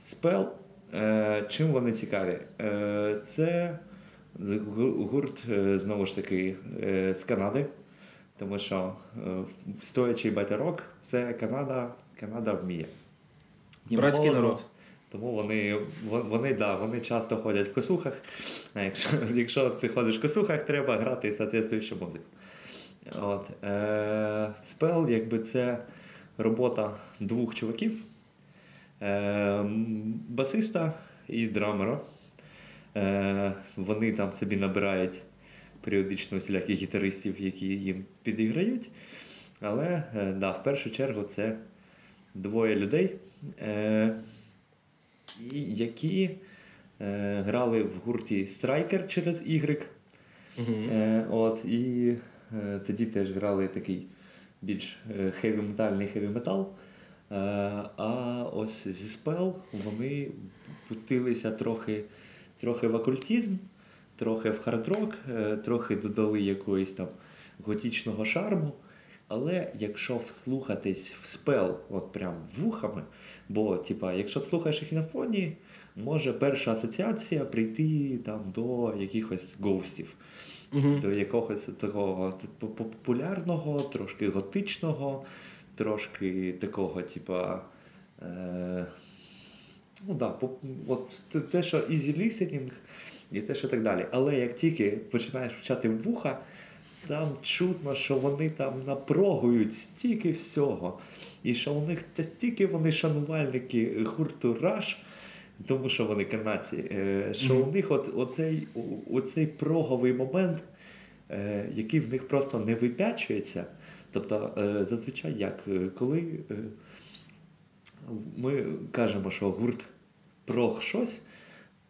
[SPEAKER 2] Спел, е, чим вони цікаві? Е, це гурт, е, знову ж таки, з Канади. Тому що стоячий батярок це Канада, Канада вміє. Їм
[SPEAKER 1] Братський народ.
[SPEAKER 2] Тому вони, вони, да, вони часто ходять в косухах. А якщо, якщо ти ходиш в косухах, треба грати соответствуючу музику. От, Spell, якби це робота двох чуваків, басиста і драмера. Е, вони там собі набирають періодично усіляких гітаристів, які їм підіграють. Але е, да, в першу чергу це двоє людей, е, які е, грали в гурті Stryker через Y. Е, от, і е, тоді теж грали такий більш е, хеві-метальний хеві-метал. Е, а ось зі Spell вони пустилися трохи, трохи в окультизм, трохи в хард-рок, е, трохи додали якогось там готічного шарму. Але якщо вслухатись в Spell, от прям вухами, бо, типа, якщо слухаєш їх на фоні, може перша асоціація прийти там до якихось Ghost ів
[SPEAKER 1] Мгм.
[SPEAKER 2] до якогось такого популярного, трошки готичного, трошки такого, типа. Е, ну да, от те- що easy listening і те, що так далі. Але як тільки починаєш вчати вуха, там чутно, що вони там напрогують стільки всього. І що у них та стільки вони шанувальники гурту Rush, тому що вони канадці, е, що
[SPEAKER 1] Мгм.
[SPEAKER 2] у них от, оцей, оцей проговий момент, е, який в них просто не випячується. Тобто, е, зазвичай як, е, коли е, ми кажемо, що гурт прог щось,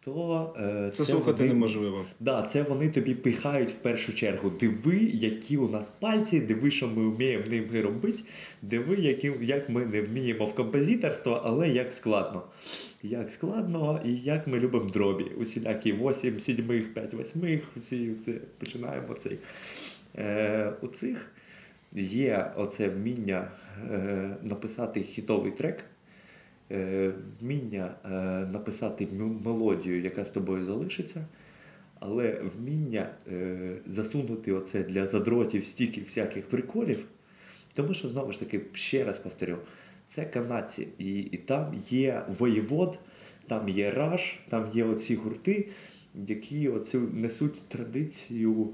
[SPEAKER 2] то е,
[SPEAKER 1] Це слухати
[SPEAKER 2] вони-
[SPEAKER 1] неможливо.
[SPEAKER 2] Да, це вони тобі пихають в першу чергу. Диви, які у нас пальці, диви, що ми вміємо ними робити, диви, які, як ми не вміємо в композиторство, але як складно. Як складно і як ми любимо дробі. Усілякі 8, 7, 5, 8, всі все починаємо цей. Е, у цих є оце вміння е, написати хітовий трек. Е, вміння е, написати мелодію, яка з тобою залишиться, але вміння засунути оце для задротів стільки всяких приколів. Тому що, знову ж таки, ще раз повторю, це канадці, і, і там є воєвод, там є раш, там є оці гурти, які оцю несуть традицію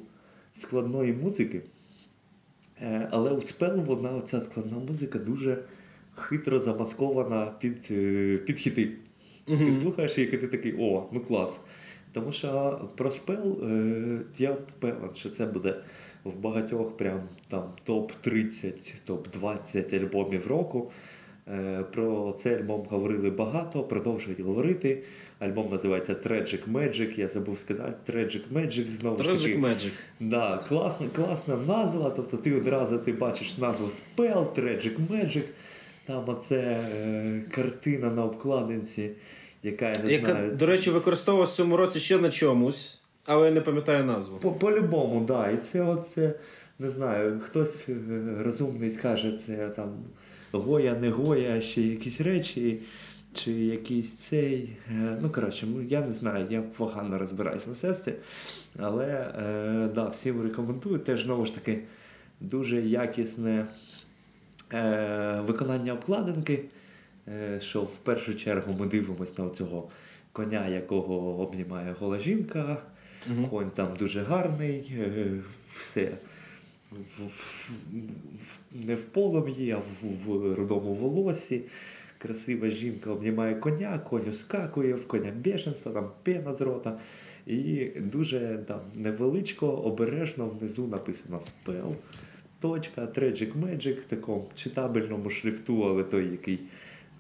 [SPEAKER 2] складної музики. Е, Але у Spell вона, оця складна музика, дуже хитро замаскована під, е, під хіти. Ти слухаєш їх, і ти такий, о, ну клас. Тому що про Spell е, я впевнений, що це буде в багатьох прям там топ-30, топ-20 альбомів року. Про цей альбом говорили багато, продовжують говорити. Альбом називається Tragic Magic. Я забув сказати Tragic Magic знову ж таки.
[SPEAKER 1] Magic.
[SPEAKER 2] Да, класна, класна назва. Тобто ти одразу ти бачиш назву Spell, Tragic Magic. Там оце е, картина на обкладинці, яка я не
[SPEAKER 1] Яка,
[SPEAKER 2] знаю.
[SPEAKER 1] до речі, використовувалась в цьому році ще на чомусь, але я не пам'ятаю назву.
[SPEAKER 2] По- По-любому, да. І це оце, не знаю, хтось е, розумний скаже, це там Гоя, не Гоя, ще якісь речі, чи якийсь цей. е, Ну, коротше, я не знаю, я погано розбираюсь в мистецтві. Але е, да, всім рекомендую. Теж знову ж таки дуже якісне е, виконання обкладинки. Е, що в першу чергу ми дивимося на цього коня, якого обнімає гола жінка.
[SPEAKER 1] Мгм.
[SPEAKER 2] Конь там дуже гарний, е, все. В, в, в- не в полум'ї, а в, в рудому волосі. Красива жінка обнімає коня, конь скакує, в коня бешенство, там пена з рота. І дуже там невеличко, обережно внизу написано Spell, точка, Tragic Magic, в такому читабельному шрифту, але той, який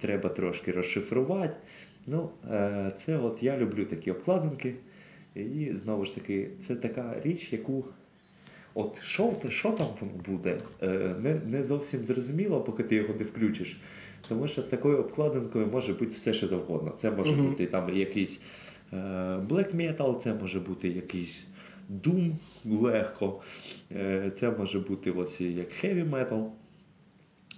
[SPEAKER 2] треба трошки розшифрувати. Ну, е, це от я люблю такі обкладинки. І знову ж таки, це така річ, яку. От що, що там воно буде, е, не, не зовсім зрозуміло, поки ти його не включиш. Тому що з такою обкладинкою може бути все, що завгодно. Це може
[SPEAKER 1] Мгм.
[SPEAKER 2] бути там якийсь е, black metal, це може бути якийсь doom легко, е, це може бути ось як heavy metal.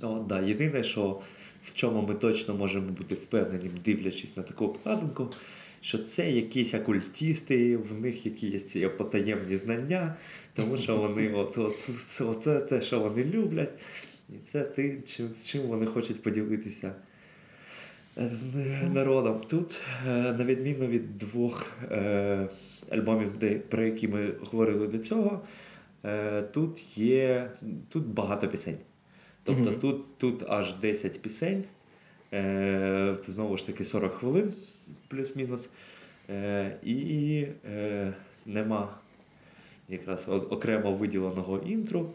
[SPEAKER 2] О, да. Єдине, що в чому ми точно можемо бути впевнені, дивлячись на таку обкладинку, що це якісь окультісти, в них якісь є потаємні знання, тому що вони от, от, от, це те, що вони люблять, і це ти, чим, з чим вони хочуть поділитися з народом. Тут, е, на відміну від двох е, альбомів, де, про які ми говорили до цього, е, тут є тут багато пісень. Тобто
[SPEAKER 1] Мгм.
[SPEAKER 2] тут, тут аж 10 пісень, е, знову ж таки 40 хвилин, плюс-мінус. Е, і е, нема якраз окремо виділеного інтро,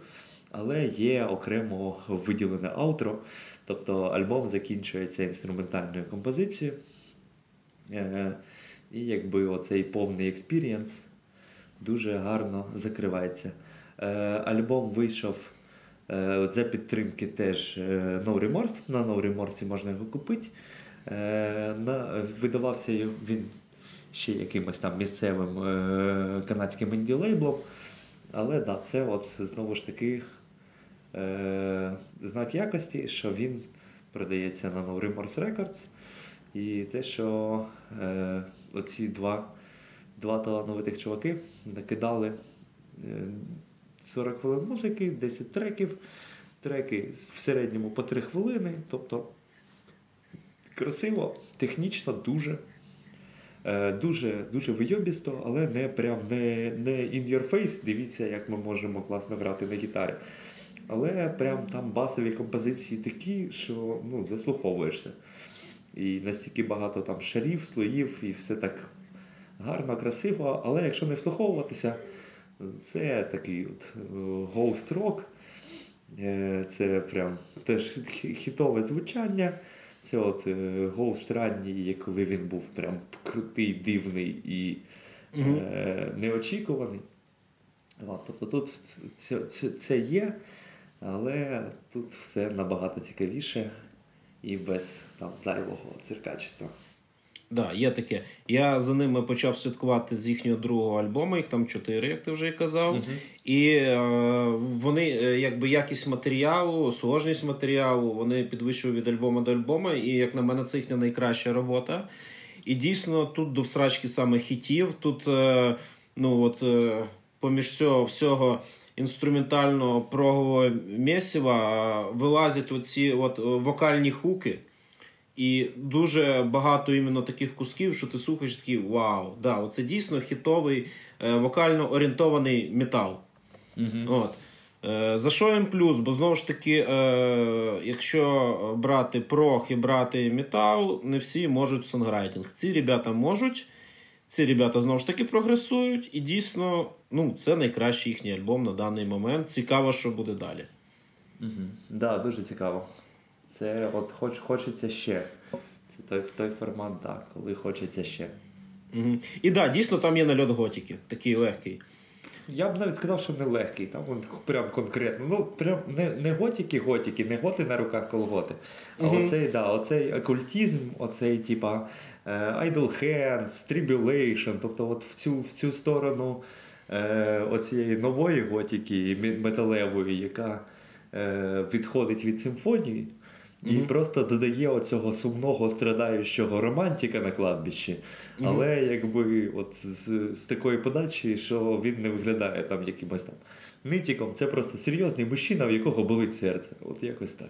[SPEAKER 2] але є окремо виділене аутро. Тобто альбом закінчується інструментальною композицією. Е, і якби оцей повний experience дуже гарно закривається. Е, альбом вийшов е, за підтримки теж No Remorse. На No Remorse можна його купити. Видавався він ще якимось там місцевим канадським інді-лейблом. Але да, це от знову ж таки знак якості, що він продається на No Remorse Records. І те, що е, оці два два талановитих чуваки накидали 40 е, хвилин музики, 10 треків, треки в середньому по 3 хвилини. Тобто красиво, технічно дуже. Е, дуже дуже вийобісто, але не прям не не in your face. Дивіться, як ми можемо класно грати на гітарі. Але прям там басові композиції такі, що ну, заслуховуєшся. І настільки багато там шарів, слоїв, і все так гарно, красиво. Але якщо не вслуховуватися, це такий от е, ghost rock. Е, це прям теж хітове звучання. Це от Ghost ранній, коли він був прям крутий, дивний і угу. е, неочікуваний. Тобто тут це, це, це є, але тут все набагато цікавіше і без там зайвого циркачества.
[SPEAKER 1] Так, да, є таке. Я за ними почав слідкувати з їхнього другого альбому, їх там чотири, як ти вже казав. Uh-huh. І е, вони, е, якби якість матеріалу, сложність матеріалу, вони підвищують від альбому до альбому. І, як на мене, це їхня найкраща робота. І дійсно тут до всрачки саме хітів. Тут, е, ну от, е, поміж цього всього інструментального прогового місіва вилазять оці от вокальні хуки. І дуже багато іменно таких кусків, що ти слухаєш такий вау, да, оце дійсно хітовий е, вокально орієнтований метал. Mm-hmm. От. Е, за що їм плюс? Бо знову ж таки, е, якщо брати прох і брати метал, не всі можуть в сонграйтинг. Ці ребята можуть, ці ребята знову ж таки прогресують, і дійсно ну, це найкращий їхній альбом на даний момент. Цікаво, що буде далі.
[SPEAKER 2] Так, угу. да, дуже цікаво. Це от хоч, хочеться ще. Це той той формат, да, коли хочеться ще.
[SPEAKER 1] Угу. І так, да, дійсно там є нальот готіки, такий легкий.
[SPEAKER 2] Я б навіть сказав, що не легкий, там прям конкретно. Ну, прям не не готіки-готіки, не готи на руках колготи. А угу. оцей, да, оцей окультизм, оцей, типа Idle Hands, Tribulation, тобто от в цю в цю сторону е, оцієї нової готіки металевої, яка е, відходить від симфонії. І mm-hmm. просто додає оцього сумного страдаючого романтика на кладбищі. Mm-hmm. Але якби от з, з такої подачі, що він не виглядає там якимось там нитіком, це просто серйозний мужчина, в якого болить серце. От якось так.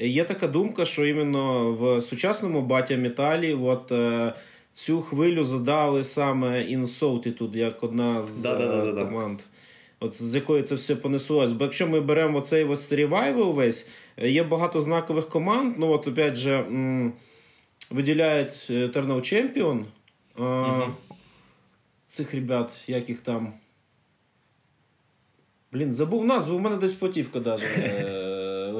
[SPEAKER 1] Є така думка, що іменно в сучасному батя металі от е, цю хвилю задали саме In Solitude, як одна з е, команд. От з якої це все понеслось. Бо якщо ми беремо оцей ось revival весь, е, є багато знакових команд. Ну от опять же м- виділяють Eternal Champion. Угу. Цих ребят, як їх там. Блін, забув назву, у мене десь платівка даже е,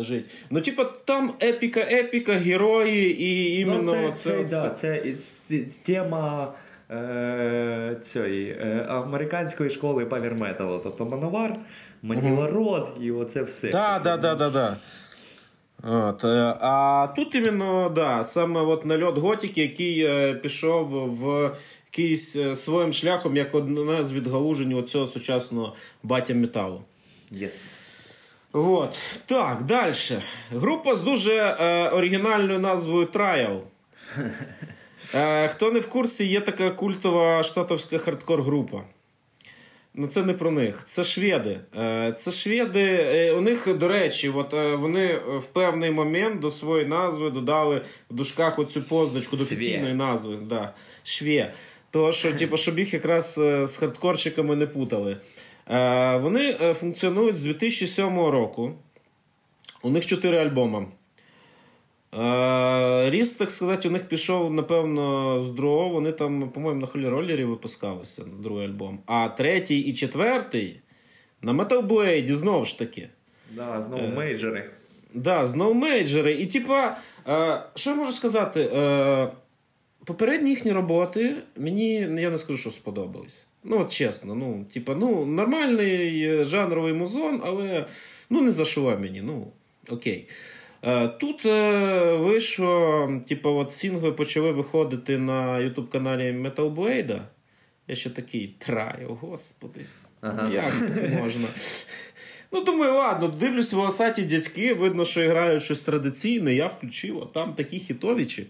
[SPEAKER 1] лежить. Ну, типа, там епіка, епіка, герої, і іменно
[SPEAKER 2] ну, це. Це, це, це, це тема е, цієї е, американської школи павер-металу. Тобто Manowar, Manilla Road угу. і оце все.
[SPEAKER 1] Так, так, так, так, так. От, е, А тут іменно да, саме от нальот готіки, який пішов в якийсь своїм шляхом як одне з відгалужень цього сучасного батя металу.
[SPEAKER 2] Yes.
[SPEAKER 1] От. Так, далі. Група з дуже е, оригінальною назвою Trial. Е, Хто не в курсі, є така культова штатовська хардкор-група. Ну, це не про них. Це шведи. Е, це шведи. Е, у них, до речі, от е, вони в певний момент до своєї назви додали в душках оцю позначку до офіційної назви. Да. Швє. То, що, типу, щоб їх якраз з хардкорщиками не путали. Вони функціонують з 2007 року. У них чотири альбоми. Е, Ріст, так сказати, у них пішов, напевно, з другого. Вони там, по-моєму, на холі випускалися на другий альбом. А третій і четвертий на Metal Blade, знову ж таки.
[SPEAKER 2] Да, знову е, мейджори.
[SPEAKER 1] Да, знову мейджори. І, типа, е, що я можу сказати? Е, Попередні їхні роботи мені я не скажу, що сподобались. Ну, от чесно, ну, типа, ну, нормальний жанровий музон, але ну, не зашивав мені. Ну, окей. Е, тут е, вийшло, типу, от сінгли почали виходити на YouTube каналі Metal Blade. Я ще такий траю, господи. Ага. Як можна? Ну, думаю, ладно, дивлюсь волосаті дядьки, видно, що грають щось традиційне, я включив, а там такі хітовічі.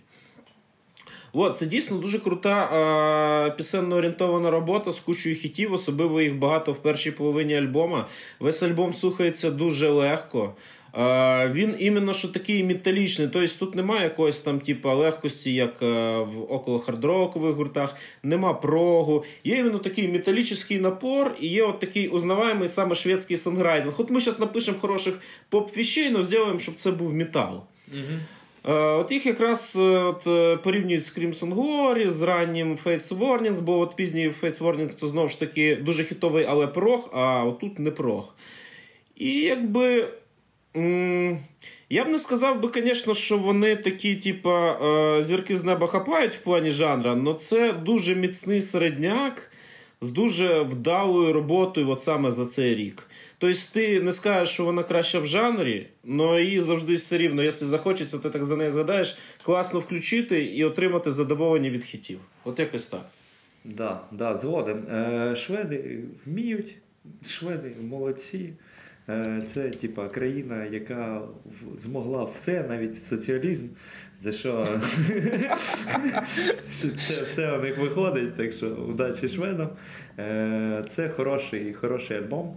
[SPEAKER 1] От, це дійсно дуже крута а, пісенно орієнтована робота з кучою хітів, особливо їх багато в першій половині альбома. Весь альбом слухається дуже легко. А, Він іменно що такий металічний. Тобто тут немає якоїсь там типу, легкості, як а, в около хардрокових гуртах, нема прогу. Є іменно такий металічний напор, і є от такий узнаваємий саме шведський санграйдинг. От ми зараз напишемо хороших поп-віщей, але зробимо, щоб це був метал. Угу. Е, от їх якраз е, от, е, порівнюють з Crimson Glory, з раннім Face Warning, бо от пізній Face Warning це знову ж таки дуже хітовий, але прог, а отут не прог. І якби. Я б не сказав би, звісно, що вони такі, типа, зірки з неба хапають в плані жанра, але це дуже міцний середняк з дуже вдалою роботою от саме за цей рік. Тобто ти не скажеш, що вона краща в жанрі, але її завжди все рівно, якщо захочеться, ти так за неї згадаєш, класно включити і отримати задоволення від хітів. От якось так.
[SPEAKER 2] Да, да, згоден. Е, Шведи вміють, шведи молодці. Е, Це типа країна, яка змогла все, навіть в соціалізм, за що це все у них виходить, так що удачі шведам. Е, Це хороший, хороший альбом.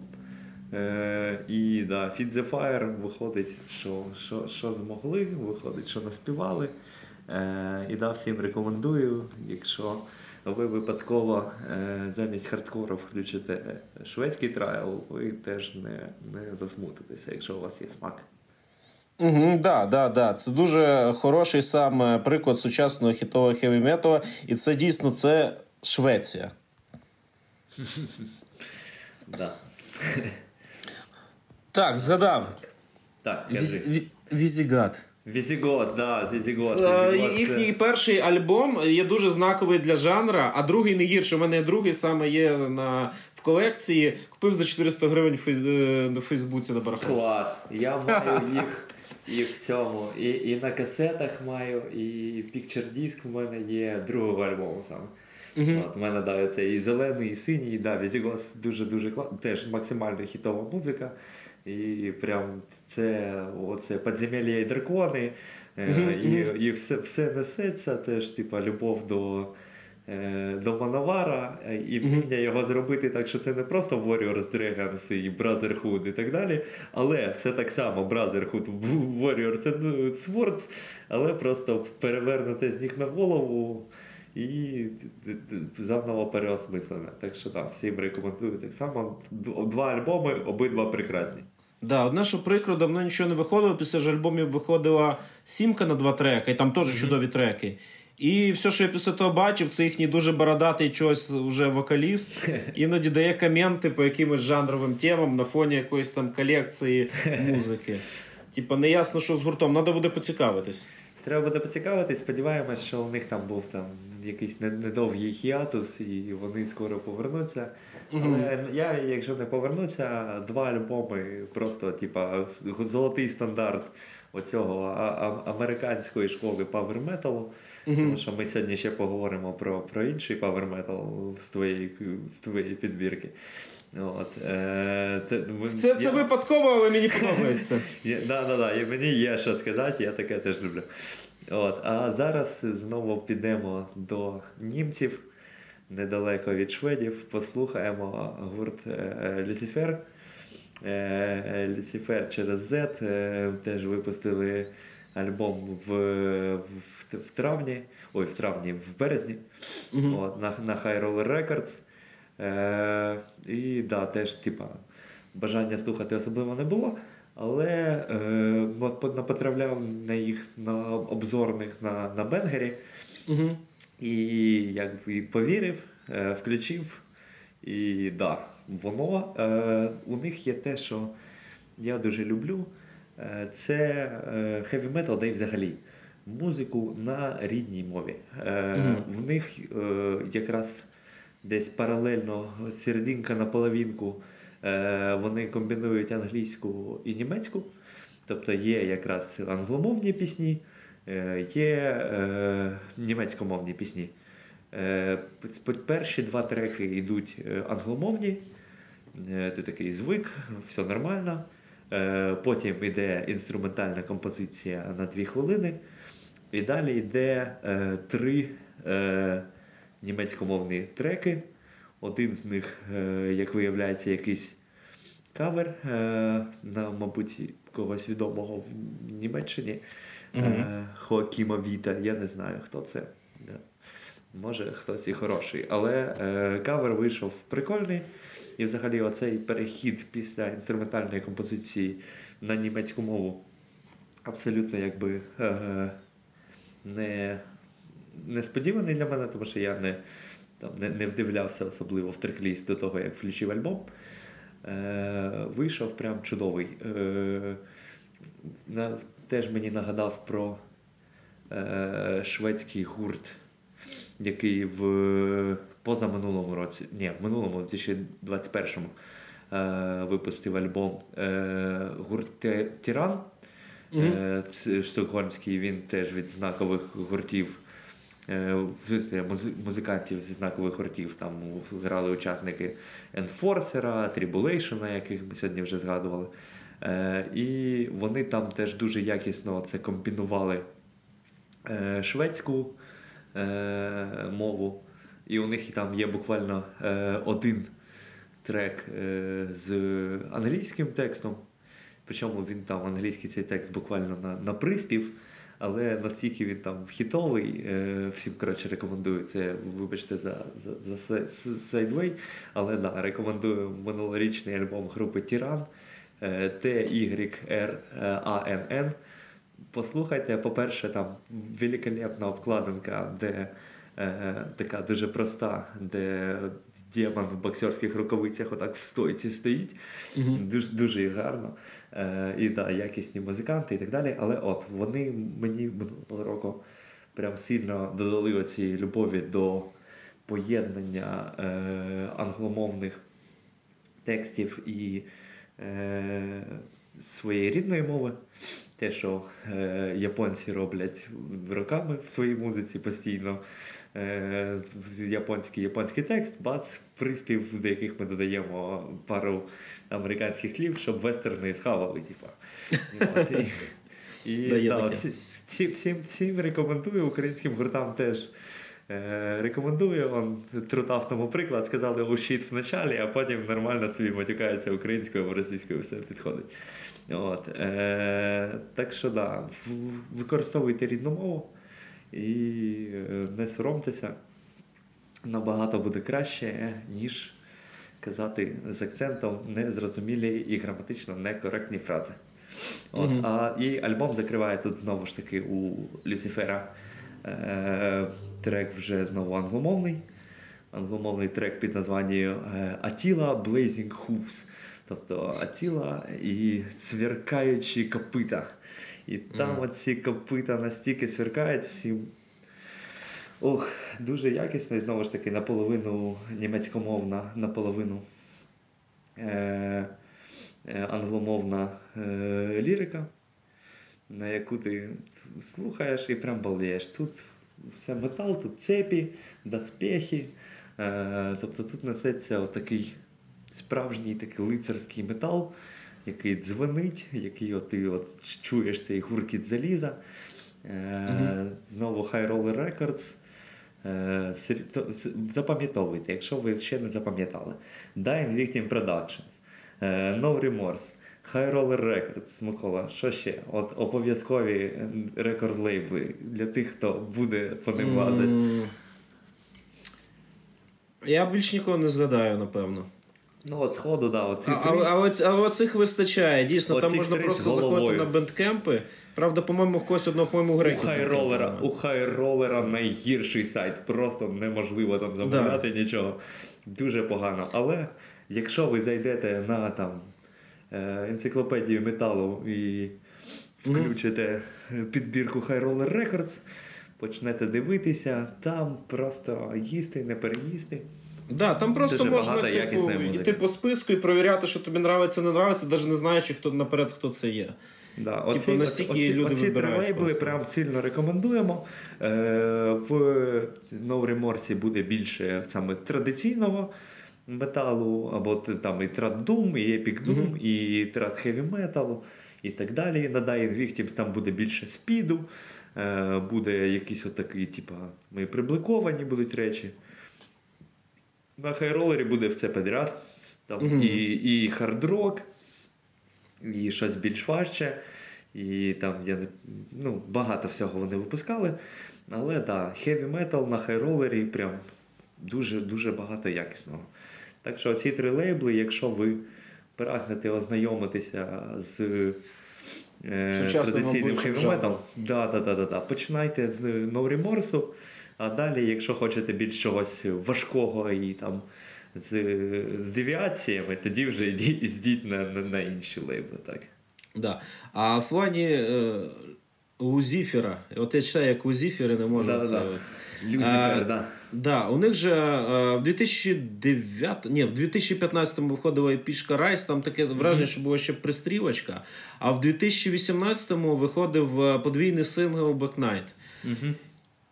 [SPEAKER 2] Е, І да, Feed the Fire виходить, що що, що змогли, виходить, що наспівали. Е, І да, всім рекомендую, якщо ви випадково е, замість хардкору включите шведський трайл, ви теж не не засмутитеся, якщо у вас є смак.
[SPEAKER 1] Угу, да, да, да. Це дуже хороший саме приклад сучасного хітового хеві металу і це дійсно це Швеція.
[SPEAKER 2] Да.
[SPEAKER 1] Так, згадав.
[SPEAKER 2] Так,
[SPEAKER 1] Visigoth.
[SPEAKER 2] Visigoth, да, Visigoth.
[SPEAKER 1] Їхній це... перший альбом є дуже знаковий для жанра, а другий не гірше. У мене другий саме є на в колекції. Купив за 400 гривень е, на Фейсбуці на барахолці.
[SPEAKER 2] Клас. Я маю їх і в цьому. І і на касетах маю, і Диск в мене є другого альбому саме. Uh-huh. От, У мене да, це і зелений, і синій, і да, Visigoth дуже-дуже класно. Теж максимально хітова музика. І прям це оце підземелля і дракони, mm-hmm. і і все все несеться, теж типа любов до е, до Manowar а, і вміння його зробити так, що це не просто Warriors Dragons і Brotherhood і так далі. Але все так само Brotherhood, Warrior це ну, Swords, але просто перевернути з них на голову. І заново переосмислене. Так що так, всім рекомендую так само. Два альбоми, обидва прекрасні.
[SPEAKER 1] Да, одне, що прикро, давно нічого не виходило. Після ж альбомів виходила сімка на два треки, і там теж mm-hmm. чудові треки. І все, що я після того бачив, це їхній дуже бородатий чогось вже вокаліст. Іноді дає коменти по якимось жанровим темам на фоні якоїсь там колекції музики. Типа, не ясно, що з гуртом, треба буде поцікавитись.
[SPEAKER 2] Треба буде поцікавитись, сподіваємось, що у них там був там якийсь недовгий хіатус, і вони скоро повернуться. Але я, якщо не повернуся, два альбоми просто, типа, золотий стандарт оцього американської школи Power Metal. Тому що ми сьогодні ще поговоримо про про інший Power Metal з твоєї з твоєї підбірки. От, е,
[SPEAKER 1] те, Це я... це випадково, але мені подобається.
[SPEAKER 2] Да, да, да, і Мені є що сказати, я таке теж люблю. От, А зараз знову підемо до німців недалеко від шведів. Послухаємо гурт е, Люцифер. Е, Люцифер через Z теж випустили альбом в, в, в травні, ой, в травні, в березні uh-huh. от, на на High Roller Records. Е, І да, теж типа, бажання слухати особливо не було. Але е, потрапляв на їх на обзорних на на Бенгері.
[SPEAKER 1] Угу.
[SPEAKER 2] І якби повірив, е, включив. І да, воно е, у них є те, що я дуже люблю. Е, це е, heavy metal, да й взагалі музику на рідній мові. Mm-hmm. В них якраз десь паралельно серединка на половинку вони комбінують англійську і німецьку. Тобто є якраз англомовні пісні, є німецькомовні пісні. Перші два треки йдуть англомовні, ти такий звик, все нормально. Потім йде інструментальна композиція на дві хвилини. І далі йде е, три е, німецькомовні треки. Один з них, е, як виявляється, якийсь кавер е, на, мабуть, когось відомого в Німеччині mm-hmm. Хоакіма Віта. Я не знаю, хто це. Може, хтось і хороший. Але е, кавер вийшов прикольний. І взагалі оцей перехід після інструментальної композиції на німецьку мову абсолютно якби. Е, не несподіваний для мене, тому що я не там, не, не вдивлявся особливо в трекліст до того, як включив альбом. Е, Вийшов прям чудовий. Е, на, Теж мені нагадав про е, шведський гурт, який в позаминулому році, ні, в минулому в 2021-му е, випустив альбом е, гурт Тіран. Mm-hmm. Стокгольмський він теж від знакових гуртів, е, музикантів зі знакових гуртів. Там грали учасники Enforcer, Tribulation, яких ми сьогодні вже згадували. Е, і вони там теж дуже якісно це комбінували шведську мову. І у них там є буквально один трек з англійським текстом. Причому він там англійський цей текст буквально на на приспів, але настільки він там хітовий, е, всім коротше рекомендую це, вибачте, за за, за Sideway, Але да, рекомендую минулорічний альбом групи Тіран T-Y-R-A-N-N. Послухайте, по-перше, там великолепна обкладинка, де е, така дуже проста, де демон в боксерських рукавицях отак в стойці стоїть. Mm-hmm. Дуже дуже гарно. Е, І да, якісні музиканти і так далі. Але от вони мені минулого року прям сильно додали оці любові до поєднання е, англомовних текстів і е, своєї рідної мови. Те, що е, японці роблять роками в своїй музиці постійно. Е, японський японський текст, бац, приспів, до яких ми додаємо пару американських слів, щоб вестерни схавали. Типа. І, і да, всі, всім, всім рекомендую українським гуртам теж. Е, рекомендую он трутав тому приклад, сказали ущит в началі, а потім нормально собі матюкаються українською або російською, все підходить. От, е, Так що да, використовуйте рідну мову і е, не соромтеся, набагато буде краще, ніж казати з акцентом незрозумілі і граматично некоректні фрази. От, mm-hmm. А і альбом закриває тут знову ж таки у Люцифера трек вже знову англомовний. Англомовний трек під названням Атіла Blazing Hooves. Тобто Атіла і сверкаючі копита. І там mm. оці копита настільки сверкають всім. Ох, дуже якісно і знову ж таки наполовину німецькомовна, наполовину е- е- англомовна е- лірика, на яку ти слухаєш і прям балдієш. Тут все метал, тут цепі, доспехи. Е- тобто тут несеться такий справжній такий лицарський метал який дзвонить, який от ти от чуєш цей гуркіт заліза. Е, Знову High Roller Records. Е, запам'ятовуйте, якщо ви ще не запам'ятали. Dying Victim Productions, No Remorse, High Roller Records, Микола, що ще? От Обов'язкові рекорд лейбли для тих, хто буде по ним лазити.
[SPEAKER 1] Я більш нікого не згадаю, напевно.
[SPEAKER 2] Ну, от сходу, да, оці
[SPEAKER 1] А, а, а, оць- а оцих вистачає. Дійсно, там можна просто
[SPEAKER 2] головою.
[SPEAKER 1] заходити на бендкемпи. Правда, по-моєму, когось одного, по-моєму,
[SPEAKER 2] У хайролера, у хайролера найгірший сайт. Просто неможливо там замовляти нічого. Дуже погано. Але якщо ви зайдете на там енциклопедію металу і включите підбірку High Roller Records, почнете дивитися, там просто їсти, не переїсти.
[SPEAKER 1] Да, там просто
[SPEAKER 2] Дуже
[SPEAKER 1] можна типу, йти по списку і перевіряти, що тобі нравиться, не нравиться, навіть не знаючи хто наперед, хто це є.
[SPEAKER 2] Да,
[SPEAKER 1] Типу, настільки люди
[SPEAKER 2] оці
[SPEAKER 1] вибирають
[SPEAKER 2] три лейбли прям сильно рекомендуємо. Е, в Remorse буде більше саме традиційного металу, або там і Doom, і Epic Doom, і Trad Heavy Metal, і так далі. На Dying Victims там буде більше спіду, е, буде якісь отакі, типа, ми прибликовані будуть речі. На хайролері буде все підряд. Там
[SPEAKER 1] Мгм.
[SPEAKER 2] і, і хардрок, і щось більш важче. І там я не, ну, багато всього вони випускали. Але так, да, heavy metal на хайролері прям дуже-дуже багато якісного. Так що ці три лейбли, якщо ви прагнете ознайомитися з е, традиційним metal, да, да, да, да, да. починайте з No Remorse, а далі, якщо хочете більш чогось важкого і там з, з девіаціями, тоді вже йдіть, йдіть на, на, на інші лейбли. Так.
[SPEAKER 1] Да. А в плані е, Лузіфера, от я читаю, як Лузіфери не можу
[SPEAKER 2] Да-да-да.
[SPEAKER 1] це. от. Е,
[SPEAKER 2] да.
[SPEAKER 1] Да, у них же е, в 2009, ні, в 2015-му виходила епішка Rise, там таке враження, що була ще пристрілочка. А в 2018-му виходив е, подвійний сингл Black
[SPEAKER 2] Mm-hmm.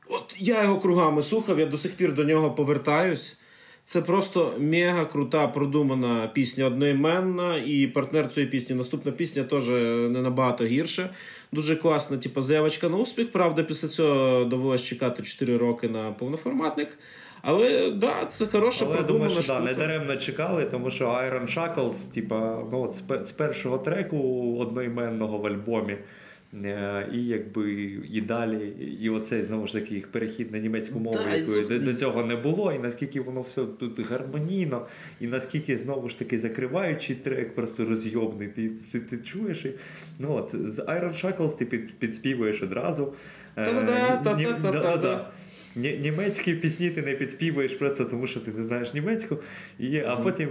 [SPEAKER 1] От я його кругами слухав, я до сих пір до нього повертаюсь. Це просто мега крута продумана пісня одноіменна, і партнер цієї пісні. Наступна пісня теж не набагато гірше. Дуже класна, типу, заявочка на успіх. Правда, після цього довелось чекати 4 роки на повноформатник. Але да, це хороша
[SPEAKER 2] Але
[SPEAKER 1] продумана
[SPEAKER 2] думаю, що да, не даремно чекали, тому що Iron Shackles, типа, ну, от з, першого треку одноіменного в альбомі, е, і якби і далі, і оцей знову ж таки їх перехід на німецьку мову,
[SPEAKER 1] Да,
[SPEAKER 2] якої до, до цього не було, і наскільки воно все тут гармонійно, і наскільки знову ж таки закриваючий трек, просто розйобний. Ти, ти, ти чуєш і ну от з Iron Shackles ти під, підспівуєш одразу. Е, Німецькі пісні ти не підспівуєш просто тому, що ти не знаєш німецьку. І, а потім,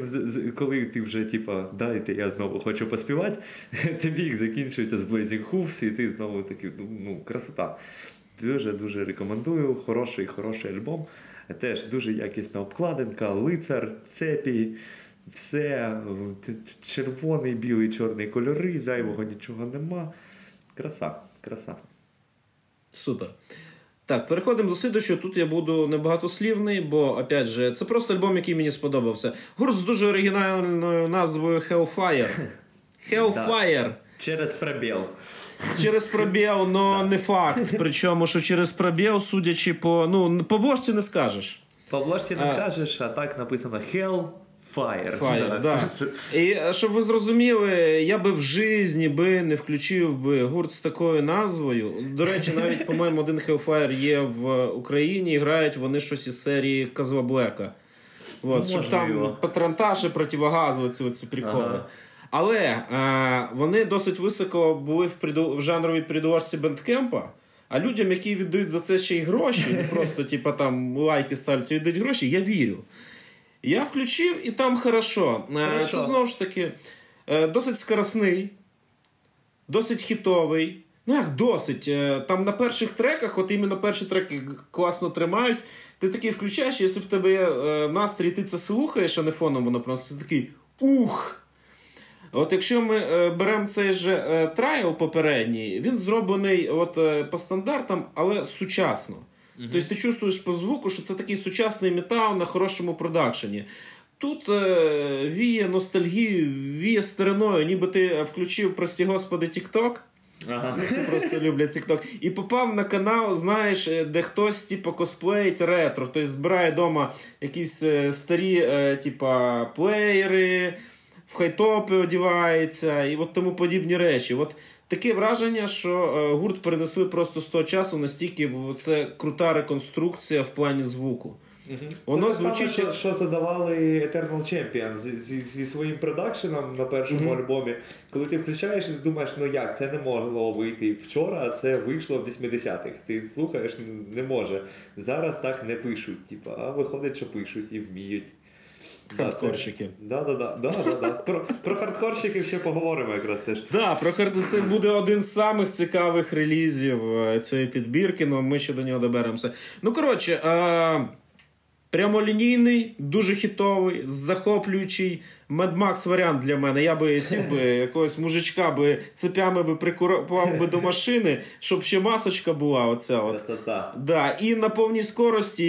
[SPEAKER 2] коли ти вже, типа, дайте, я знову хочу поспівати, тобі їх закінчується з Blazing Hooves, і ти знову такий, ну, ну, красота. Дуже-дуже рекомендую. Хороший, хороший альбом. Теж дуже якісна обкладинка, лицар, цепі, все, червоний, білий, чорний кольори, зайвого нічого нема. Краса, краса.
[SPEAKER 1] Супер. Так, переходимо до слідчого. Тут я буду небагатослівний, бо, опять же, це просто альбом, який мені сподобався. Гурт з дуже оригінальною назвою Hellfire. Hellfire.
[SPEAKER 2] Через пробіл.
[SPEAKER 1] Через пробіл, но не факт. Причому, що через пробіл, судячи по. Ну, по бошці не скажеш.
[SPEAKER 2] По обложці не
[SPEAKER 1] А.
[SPEAKER 2] скажеш, а так написано Hell Fire.
[SPEAKER 1] Fire, да. І е, щоб ви зрозуміли, я би в житті би не включив би гурт з такою назвою. До речі, навіть, по-моєму, один Hellfire є в Україні і грають вони щось із серії Казва Блека. От, щоб там патронтаж і противогаз, оці, оці приколи.
[SPEAKER 2] Ага.
[SPEAKER 1] Але е, вони досить високо були в, приду... в жанровій передоважці бендкемпа. А людям, які віддають за це ще й гроші, не просто типа там лайки ставлять, а віддають гроші, я вірю. Я включив, і там хорошо. Е,
[SPEAKER 2] Хорошо.
[SPEAKER 1] Це знову ж таки е, досить скоросний, досить хітовий. Ну як досить. Е, Там на перших треках, от іменно перші треки класно тримають. Ти такий включаєш, якщо в тебе є настрій, ти це слухаєш, а не фоном воно просто ти такий ух! От якщо ми беремо цей же трайл попередній, він зроблений от, по стандартам, але сучасно. Тобто ти чувствуєш по звуку, що це такий сучасний метал на хорошому продакшені. Тут е, віє ностальгію, віє стариною, ніби ти включив, прості господи, TikTok.
[SPEAKER 2] Ага.
[SPEAKER 1] Ну, Всі просто люблять TikTok. І попав на канал, знаєш, е, де хтось, типу, косплеїть ретро. Тобто збирає вдома якісь е, старі, е, типа, плеєри, в хайтопи одівається і от тому подібні речі. От таке враження, що е, гурт перенесли просто з того часу, настільки в- це крута реконструкція в плані звуку. Воно
[SPEAKER 2] Це те саме,
[SPEAKER 1] звучить.
[SPEAKER 2] що, що задавали Eternal Champion зі, зі, зі своїм продакшеном на першому
[SPEAKER 1] Мгм.
[SPEAKER 2] альбомі. Коли ти включаєш і думаєш, ну як, це не могло вийти вчора, а це вийшло в 80-х. Ти слухаєш, ну, не може. Зараз так не пишуть, типу, а виходить, що пишуть і вміють.
[SPEAKER 1] Хардкорщики.
[SPEAKER 2] Да, да, да, да, да, да. Про, про хардкорщиків ще поговоримо якраз теж.
[SPEAKER 1] Да, про Хард- це буде один з самих цікавих релізів е, цієї підбірки, але ми ще до нього доберемося. Ну, коротше, е, прямолінійний, дуже хітовий, захоплюючий Max варіант для мене. Я би сів би якогось мужичка би цепями би прикурував би до машини, щоб ще масочка була. Оця от.
[SPEAKER 2] Красота.
[SPEAKER 1] Да, і на повній скорості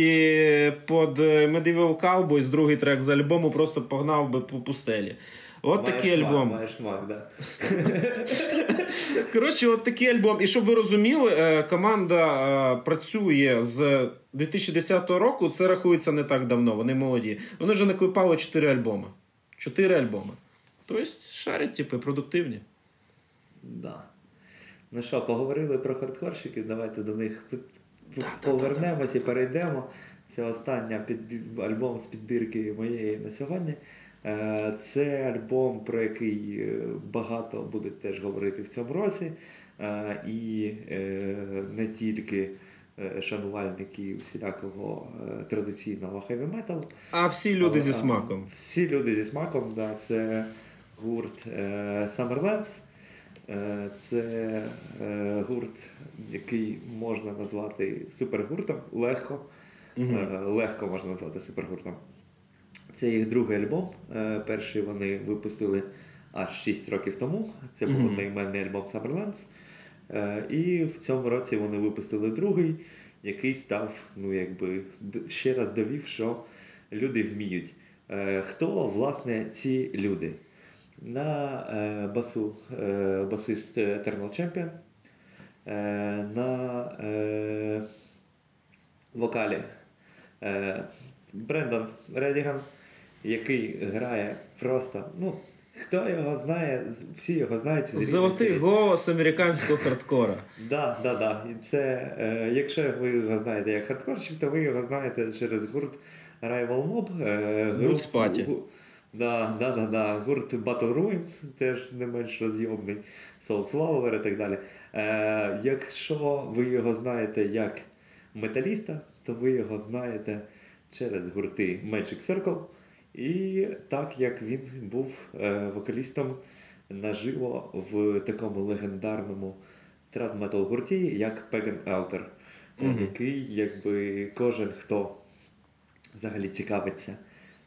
[SPEAKER 1] під е, Medieval Cowboys, другий трек з альбому, просто погнав би по пустелі. От
[SPEAKER 2] Маєш
[SPEAKER 1] такий
[SPEAKER 2] мак,
[SPEAKER 1] альбом.
[SPEAKER 2] Маєш мак, да.
[SPEAKER 1] Коротше, от такий альбом. І щоб ви розуміли, е, команда е, працює з 2010 року. Це рахується не так давно. Вони молоді. Вони вже наклепали 4 альбоми. 4 альбоми. Тобто шарять, типу, продуктивні.
[SPEAKER 2] Да. Ну що, поговорили про хардкорщиків, давайте до них повернемось і перейдемо. Це остання під... альбом з підбірки моєї на сьогодні. Е, Це альбом, про який е, багато будуть теж говорити в цьому році. Е, І не тільки шанувальники всілякого е, традиційного хеві металу.
[SPEAKER 1] А всі люди
[SPEAKER 2] Але,
[SPEAKER 1] зі смаком.
[SPEAKER 2] Всі люди зі смаком, да, це гурт е, Summerlands. Е, це е, гурт, який можна назвати супергуртом. Легко. Е, легко можна назвати супергуртом. Це їх другий альбом. Е, перший вони випустили аж 6 років тому. Це був одноіменний альбом Summerlands. Е, і в цьому році вони випустили другий, який став, ну якби ще раз довів, що люди вміють. Е, хто власне ці люди? На е, басу басист Eternal Champion, на вокалі Брендан Редіган, який грає просто, ну, хто його знає, всі його знають.
[SPEAKER 1] Золотий голос американського хардкора.
[SPEAKER 2] Да, да, да. І це, е, якщо ви його знаєте як хардкорщик, то ви його знаєте через гурт Rival Mob. Е,
[SPEAKER 1] Boots Party.
[SPEAKER 2] гу- Да, да, да, да. Гурт Battle Ruins, теж не менш розйомний, Soul Swallower і так далі. Е, якщо ви його знаєте як металіста, то ви його знаєте через гурти Magic Circle. І так як він був е, вокалістом наживо в такому легендарному трад-метал гурті, як Pagan е,
[SPEAKER 1] Мгм.
[SPEAKER 2] який, якби кожен, хто взагалі цікавиться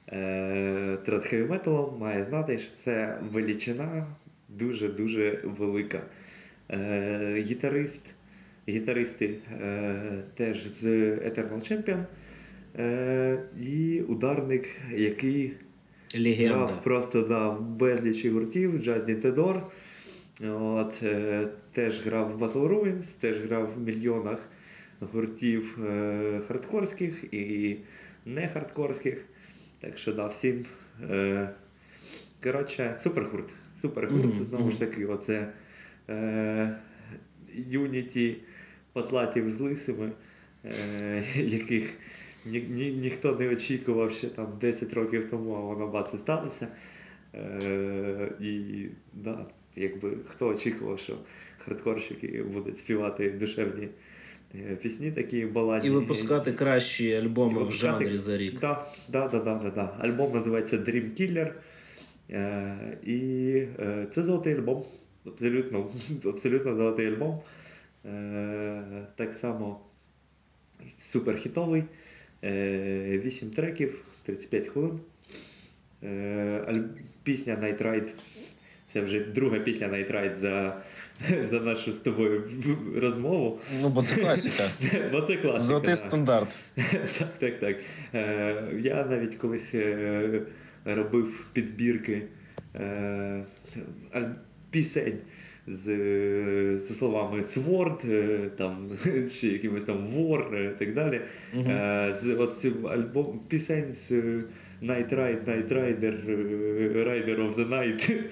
[SPEAKER 2] е, трад металом, має знати, що це величина дуже-дуже велика. Е, гітарист, гітаристи теж з Eternal Champion. Е, і ударник, який
[SPEAKER 1] Легенда.
[SPEAKER 2] грав просто да, в безлічі гуртів, Джазні Тедор. От, е, теж грав в Battle Ruins, теж грав в мільйонах гуртів е, хардкорських і не хардкорських. Так що да, всім. Е, коротше, супергурт. Супергурт, це знову ж таки, оце е, юніті потлатів з лисими, е, яких ні, ні, ніхто не очікував ще там 10 років тому, а воно бац і сталося. Е, і да, якби хто очікував, що хардкорщики будуть співати душевні е, пісні, такі баладні.
[SPEAKER 1] І випускати кращі альбоми в жанрі за рік.
[SPEAKER 2] Да, да, да, да, да, да. Альбом називається Dream Killer. Е, і е, це золотий альбом. Абсолютно, абсолютно золотий альбом. Е, так само суперхітовий. Е, 8 треків, 35 хвилин. Е, пісня Night Ride. Це вже друга пісня Night Ride за, за нашу з тобою розмову.
[SPEAKER 1] Ну, бо це класика.
[SPEAKER 2] Бо це класика.
[SPEAKER 1] Золотий стандарт.
[SPEAKER 2] Так, так, так. Е, я навіть колись е, робив підбірки е, пісень з, е, зі словами Sword, е, там, ще якимось там War і так далі.
[SPEAKER 1] Мгм.
[SPEAKER 2] Е, з от цим альбом пісень з е, Night Ride, Night Rider, е, Rider of the Night.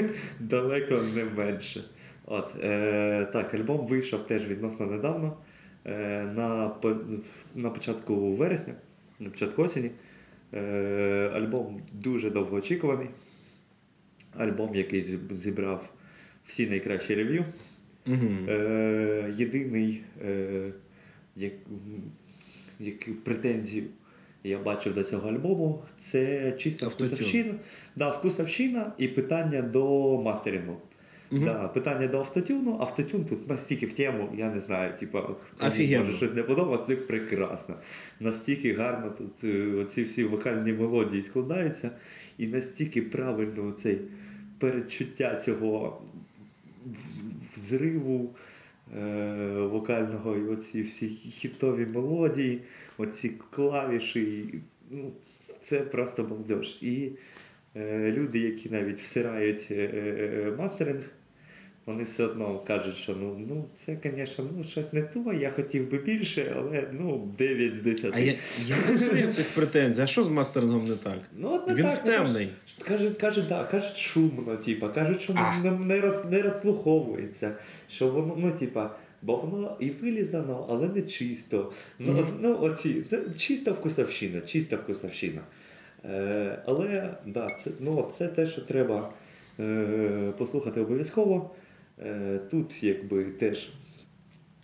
[SPEAKER 2] Далеко не менше. От, е, так, альбом вийшов теж відносно недавно. е, на, на початку вересня, на початку осені. Е, Альбом дуже довгоочікуваний. Альбом, який зібрав всі найкращі рев'ю.
[SPEAKER 1] Угу.
[SPEAKER 2] Е, єдиний, е, як, як претензію я бачив до цього альбому, це чиста
[SPEAKER 1] Автотюн.
[SPEAKER 2] вкусовщина. Да, вкусовщина і питання до мастерингу.
[SPEAKER 1] Мгм.
[SPEAKER 2] Да, питання до автотюну. Автотюн тут настільки в тему, я не знаю, типа, може щось не подобається, це прекрасно. Настільки гарно тут е, оці всі вокальні мелодії складаються, і настільки правильно цей передчуття цього взриву е, вокального, і оці всі хітові мелодії, оці клавіші. Ну, це просто балдеж. І е, люди, які навіть всирають е, е, мастеринг, вони все одно кажуть, що ну, ну це, звісно, ну, щось не то, я хотів би більше, але ну, 9 з 10.
[SPEAKER 1] А я, я не розумію цих претензій. А що з мастерингом не так?
[SPEAKER 2] Ну, от не
[SPEAKER 1] Він
[SPEAKER 2] так, ну,
[SPEAKER 1] втемний.
[SPEAKER 2] Кажуть, кажуть, да, кажуть шумно, типа, кажуть, що
[SPEAKER 1] А.
[SPEAKER 2] не, не, роз, не розслуховується, що воно, ну, типа, бо воно і вилізано, але не чисто. Ну, от, ну оці, це чиста вкусовщина, чиста вкусовщина. Е, але да, це, ну, це те, що треба е, послухати обов'язково. Е, тут якби теж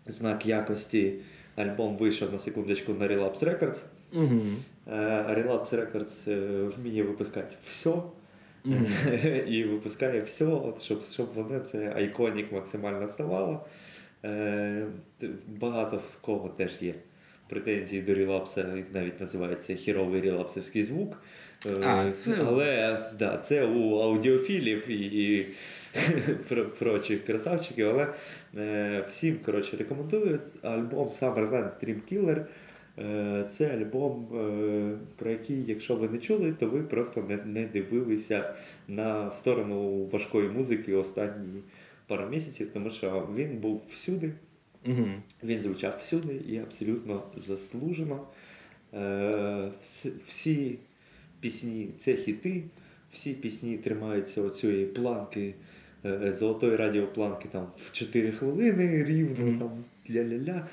[SPEAKER 2] знак якості. Альбом вийшов на секундочку на Relapse Records.
[SPEAKER 1] Угу.
[SPEAKER 2] Relapse Records е, вміє випускати все.
[SPEAKER 1] Мгм.
[SPEAKER 2] і випускає все, от, щоб, щоб воно це iconic максимально ставало. Е, багато в кого теж є претензії до Relapse а, їх навіть називається хєровий релапсовський звук.
[SPEAKER 1] А, це-
[SPEAKER 2] Але да, це у аудіофілів і, і про- прочих красавчиків. Але е, всім коротше, рекомендую альбом Sumerlands Dreamkiller. Е, Це альбом, е, про який, якщо ви не чули, то ви просто не, не дивилися на в сторону важкої музики останні пару місяців, тому що він був всюди,
[SPEAKER 1] Угу.
[SPEAKER 2] він звучав всюди і абсолютно заслужено. Е, всі, всі пісні це хіти, всі пісні тримаються оцієї планки, золотої радіопланки там в 4 хвилини рівно,
[SPEAKER 1] Мгм.
[SPEAKER 2] там ля-ля-ля.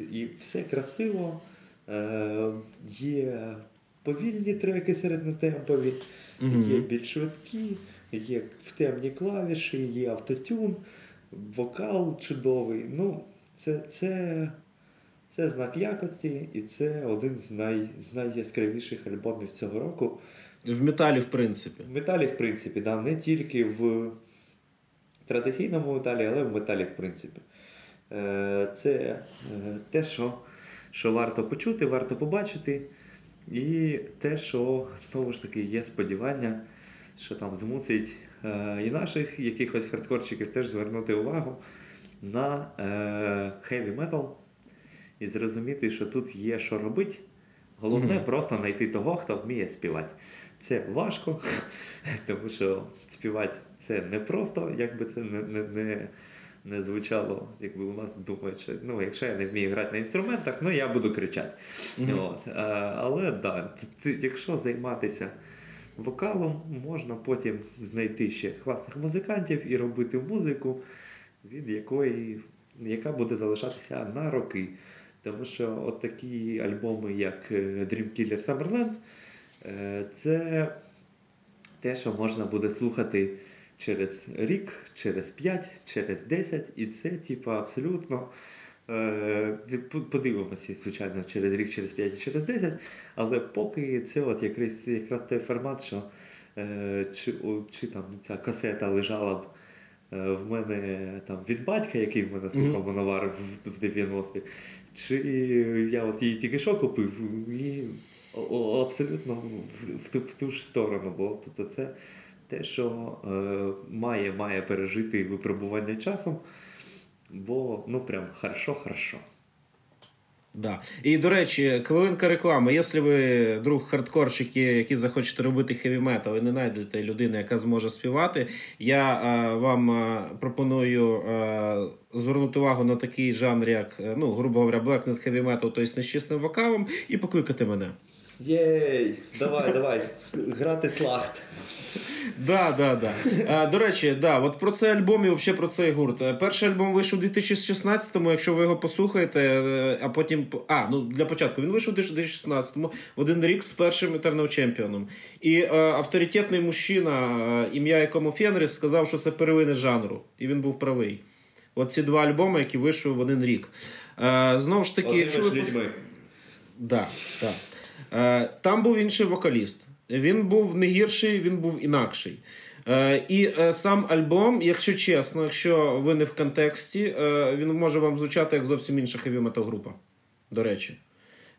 [SPEAKER 2] І все красиво. Е, є повільні треки середньотемпові,
[SPEAKER 1] Мгм.
[SPEAKER 2] є більш швидкі, є втемні клавіші, є автотюн, вокал чудовий. Ну, це, це, це знак якості, і це один з, най, з найяскравіших альбомів цього року.
[SPEAKER 1] В металі, в принципі.
[SPEAKER 2] В металі, в принципі, да, не тільки в традиційному металі, але в металі, в принципі. Е, Це е, те, що, що варто почути, варто побачити. І те, що знову ж таки є сподівання, що там змусить е, і наших якихось хардкорщиків теж звернути увагу на хеві метал і зрозуміти, що тут є що робити. Головне
[SPEAKER 1] Мгм.
[SPEAKER 2] просто знайти того, хто вміє співати. Це важко, тому що співати це не просто, якби це не, не, не, не звучало, якби у нас думають, що ну, якщо я не вмію грати на інструментах, ну я буду кричати.
[SPEAKER 1] Мгм.
[SPEAKER 2] От. А, але да, т- т- якщо займатися вокалом, можна потім знайти ще класних музикантів і робити музику, від якої, яка буде залишатися на роки. Тому що от такі альбоми, як е, Dream Killer Summerland, е, це те, що можна буде слухати через рік, через 5, через 10, і це, типу, абсолютно. е, Подивимося, звичайно, через рік, через 5 і через 10, але поки це от якраз, якраз той формат, що е, чи, чи там ця касета лежала б е, в мене там від батька, який в мене слухав Мановар в, в 90-х, чи я от її тільки що купив, і абсолютно в, в, ту, в ту ж сторону було. Тобто це те, що е, має, має пережити випробування часом, бо ну прям хорошо-хорошо.
[SPEAKER 1] Да. І до речі, хвилинка реклами. Якщо ви друг хардкорщик, який захочете робити хеві метал і не знайдете людину, яка зможе співати, я е, вам е, пропоную е, звернути увагу на такий жанр, як, е, ну, грубо говоря, Black Net Heavy Metal, тобто з чистим вокалом, і покликати мене.
[SPEAKER 2] Єй, давай, давай, грати слахт.
[SPEAKER 1] Да, да, да. До речі, да, от про цей альбом і взагалі про цей гурт. Е, перший альбом вийшов у 2016-му, якщо ви його послухаєте, е, а потім. А, ну для початку він вийшов у 2016-му в один рік з першим Eternal чемпіоном. І е, авторитетний мужчина, е, ім'я якому Фенріс, сказав, що це первини жанру. І він був правий. От ці два альбоми, які вийшли в один рік. Е, Знову ж таки,
[SPEAKER 2] людьми.
[SPEAKER 1] Да, да. Е, Там був інший вокаліст. Він був не гірший, він був інакший. Е, І е, сам альбом, якщо чесно, якщо ви не в контексті, е, він може вам звучати як зовсім інша хеві метал група. До речі,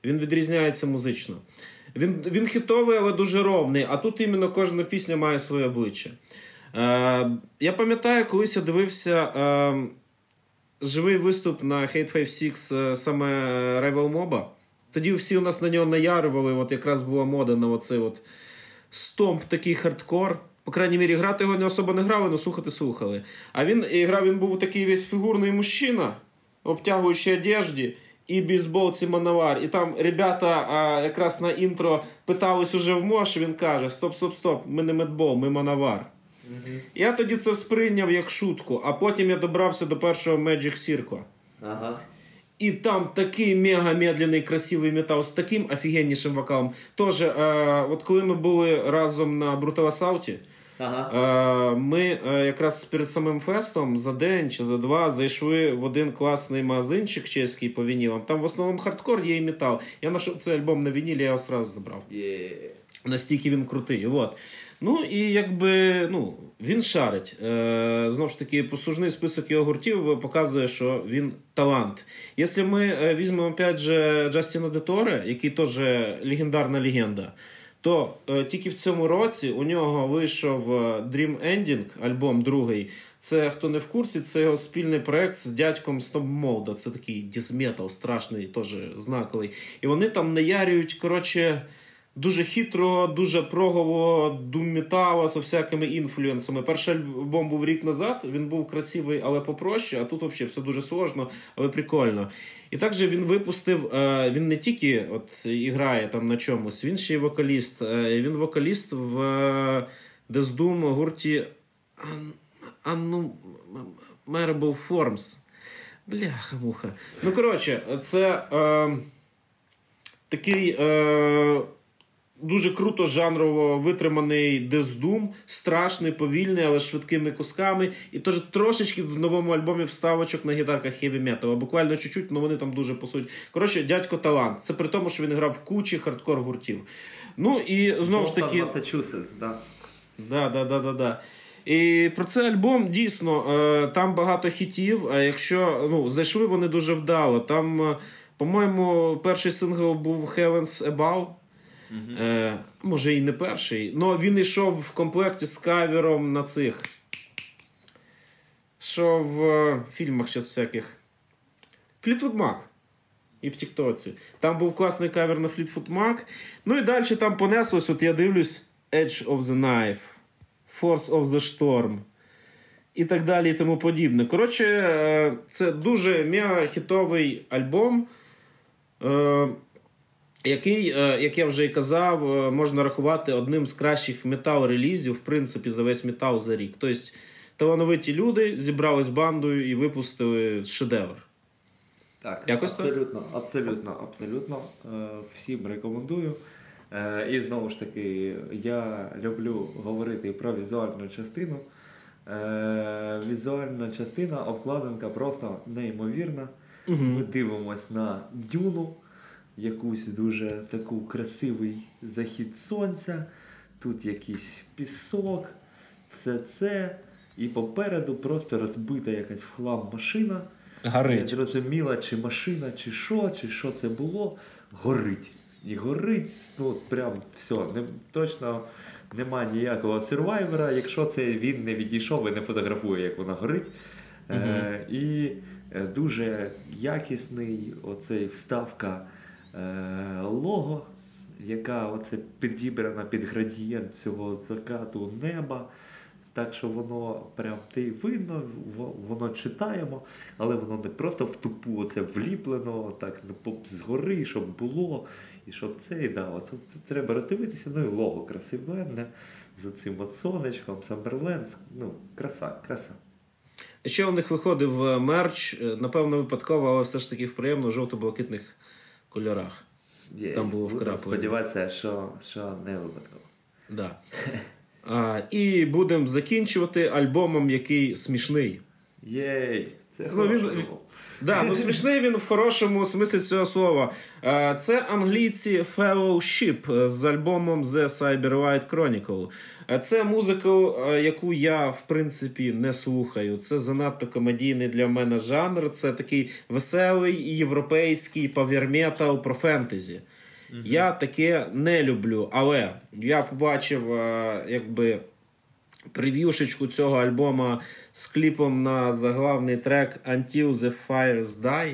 [SPEAKER 1] він відрізняється музично. Він він хітовий, але дуже ровний. А тут іменно кожна пісня має своє обличчя. Е, Я пам'ятаю, колись я дивився. Е, Живий виступ на Hate 56 е, саме Rival Mob. Тоді всі у нас на нього наярували, от якраз була мода на оцей от стомп, такий хардкор. По крайній мірі, грати його не особо не грали, але слухати слухали. А він і грав, він був такий весь фігурний мужчина, обтягуючий одежді, і бейсболці Manowar. І там ребята а, якраз на інтро питались уже в mosh, він каже: Стоп, стоп, стоп, ми не Madball, ми Manowar. Я тоді це сприйняв як шутку, а потім я добрався до першого Magic Circle.
[SPEAKER 2] Ага.
[SPEAKER 1] І там такий мега медленний, красивий метал з таким офігеннішим вокалом. Тоже, е, от коли ми були разом на Brutal Assault,
[SPEAKER 2] Ага.
[SPEAKER 1] е, ми е, якраз перед самим фестом за день чи за два зайшли в один класний магазинчик чеський по вінілам. Там в основному хардкор є і метал. Я знайшов цей альбом на вінілі, я його одразу забрав.
[SPEAKER 2] Є.
[SPEAKER 1] Настільки він крутий. От. Ну і якби ну, він шарить. Е, знову ж таки, послужний список його гуртів показує, що він талант. Якщо ми е, візьмемо опять же Джастіна Деторе, який теж легендарна легенда, то е, тільки в цьому році у нього вийшов е, Dream Ending, альбом другий. Це хто не в курсі, це його спільний проект з дядьком Snowmolda. Це такий дізметал страшний, теж знаковий. І вони там наярюють, коротше. Дуже хитро, дуже прогово, думметала з всякими інфлюенсами. Перший альбом був рік назад, він був красивий, але попроще, а тут взагалі все дуже сложно, але прикольно. І також він випустив, е, він не тільки от, грає там на чомусь, він ще й вокаліст. Е, Він вокаліст в е, Death Doom гурті Unnumerable Forms. Бляха-муха. Ну, коротше, це е, такий. Е, Дуже круто жанрово витриманий Doom, страшний, повільний, але швидкими кусками. І теж трошечки в новому альбомі вставочок на гітарках heavy metal. Буквально чуть-чуть, але вони там дуже пасують. Коротше, дядько талант. Це при тому, що він грав в кучі хардкор гуртів. Ну і знову ж таки.
[SPEAKER 2] Масачусетс, да.
[SPEAKER 1] Да, да, да, да, да. І про цей альбом дійсно е, там багато хітів. А якщо ну, зайшли вони дуже вдало. Там, е, по-моєму, перший сингл був Heavens Above. Е, може і не перший, але він йшов в комплекті з кавером на цих. Що в е, фільмах зараз всяких. Fleetwood Mac. І в Тіктоці. Там був класний кавер на Fleetwood Mac. Ну і далі там понеслось, от я дивлюсь: Edge of the Knife, Force of the Storm. І так далі, і тому подібне. Коротше, е, це дуже мега хітовий альбом. Який, е, як я вже і казав, е, можна рахувати одним з кращих метал-релізів, в принципі, за весь метал за рік. Тобто талановиті люди зібрались бандою і випустили шедевр.
[SPEAKER 2] Так,
[SPEAKER 1] Якось так?
[SPEAKER 2] абсолютно, абсолютно, абсолютно. Е, Всім рекомендую. І знову ж таки, я люблю говорити про візуальну частину. Візуальна частина, обкладинка просто неймовірна. Ми дивимось на дюну, якусь дуже таку красивий захід сонця. Тут якийсь пісок, все це. І попереду просто розбита якась в хлам машина. Не
[SPEAKER 1] Горить.
[SPEAKER 2] зрозуміла, чи машина, чи що, чи що це було. Горить. І горить, ну прям все. Не, точно немає ніякого сервайвера, якщо це він не відійшов і не фотографує, як вона горить. Е, і е, дуже якісний оцей вставка лого, яка оце підібрана під градієнт цього закату неба. Так що воно прям ти видно, воно читаємо, але воно не просто в тупу оце вліплено, так ну, згори, щоб було, і щоб це і да, оце треба роздивитися. Ну і лого красивенне, з цим от сонечком, Самберленд. Ну, краса, краса.
[SPEAKER 1] Ще у них виходив е, мерч, е, напевно, випадково, але все ж таки в приємно жовто-блакитних кольорах.
[SPEAKER 2] Є,
[SPEAKER 1] Там було вкраплено.
[SPEAKER 2] Сподіватися, що, що не випадково.
[SPEAKER 1] Да. А, і будемо закінчувати альбомом, який смішний.
[SPEAKER 2] Єй! Це
[SPEAKER 1] Ну, він-. Да, ну смішний він в хорошому смислі цього слова. Е, Це англійці Fellowship з альбомом The Cyber White Chronicle. Е, Це музика, е, яку я в принципі не слухаю. Це занадто комедійний для мене жанр. Це такий веселий європейський павірметал про фентезі. Я таке не люблю, але я побачив, якби прев'юшечку цього альбома з кліпом на заглавний трек Until the Fires Die.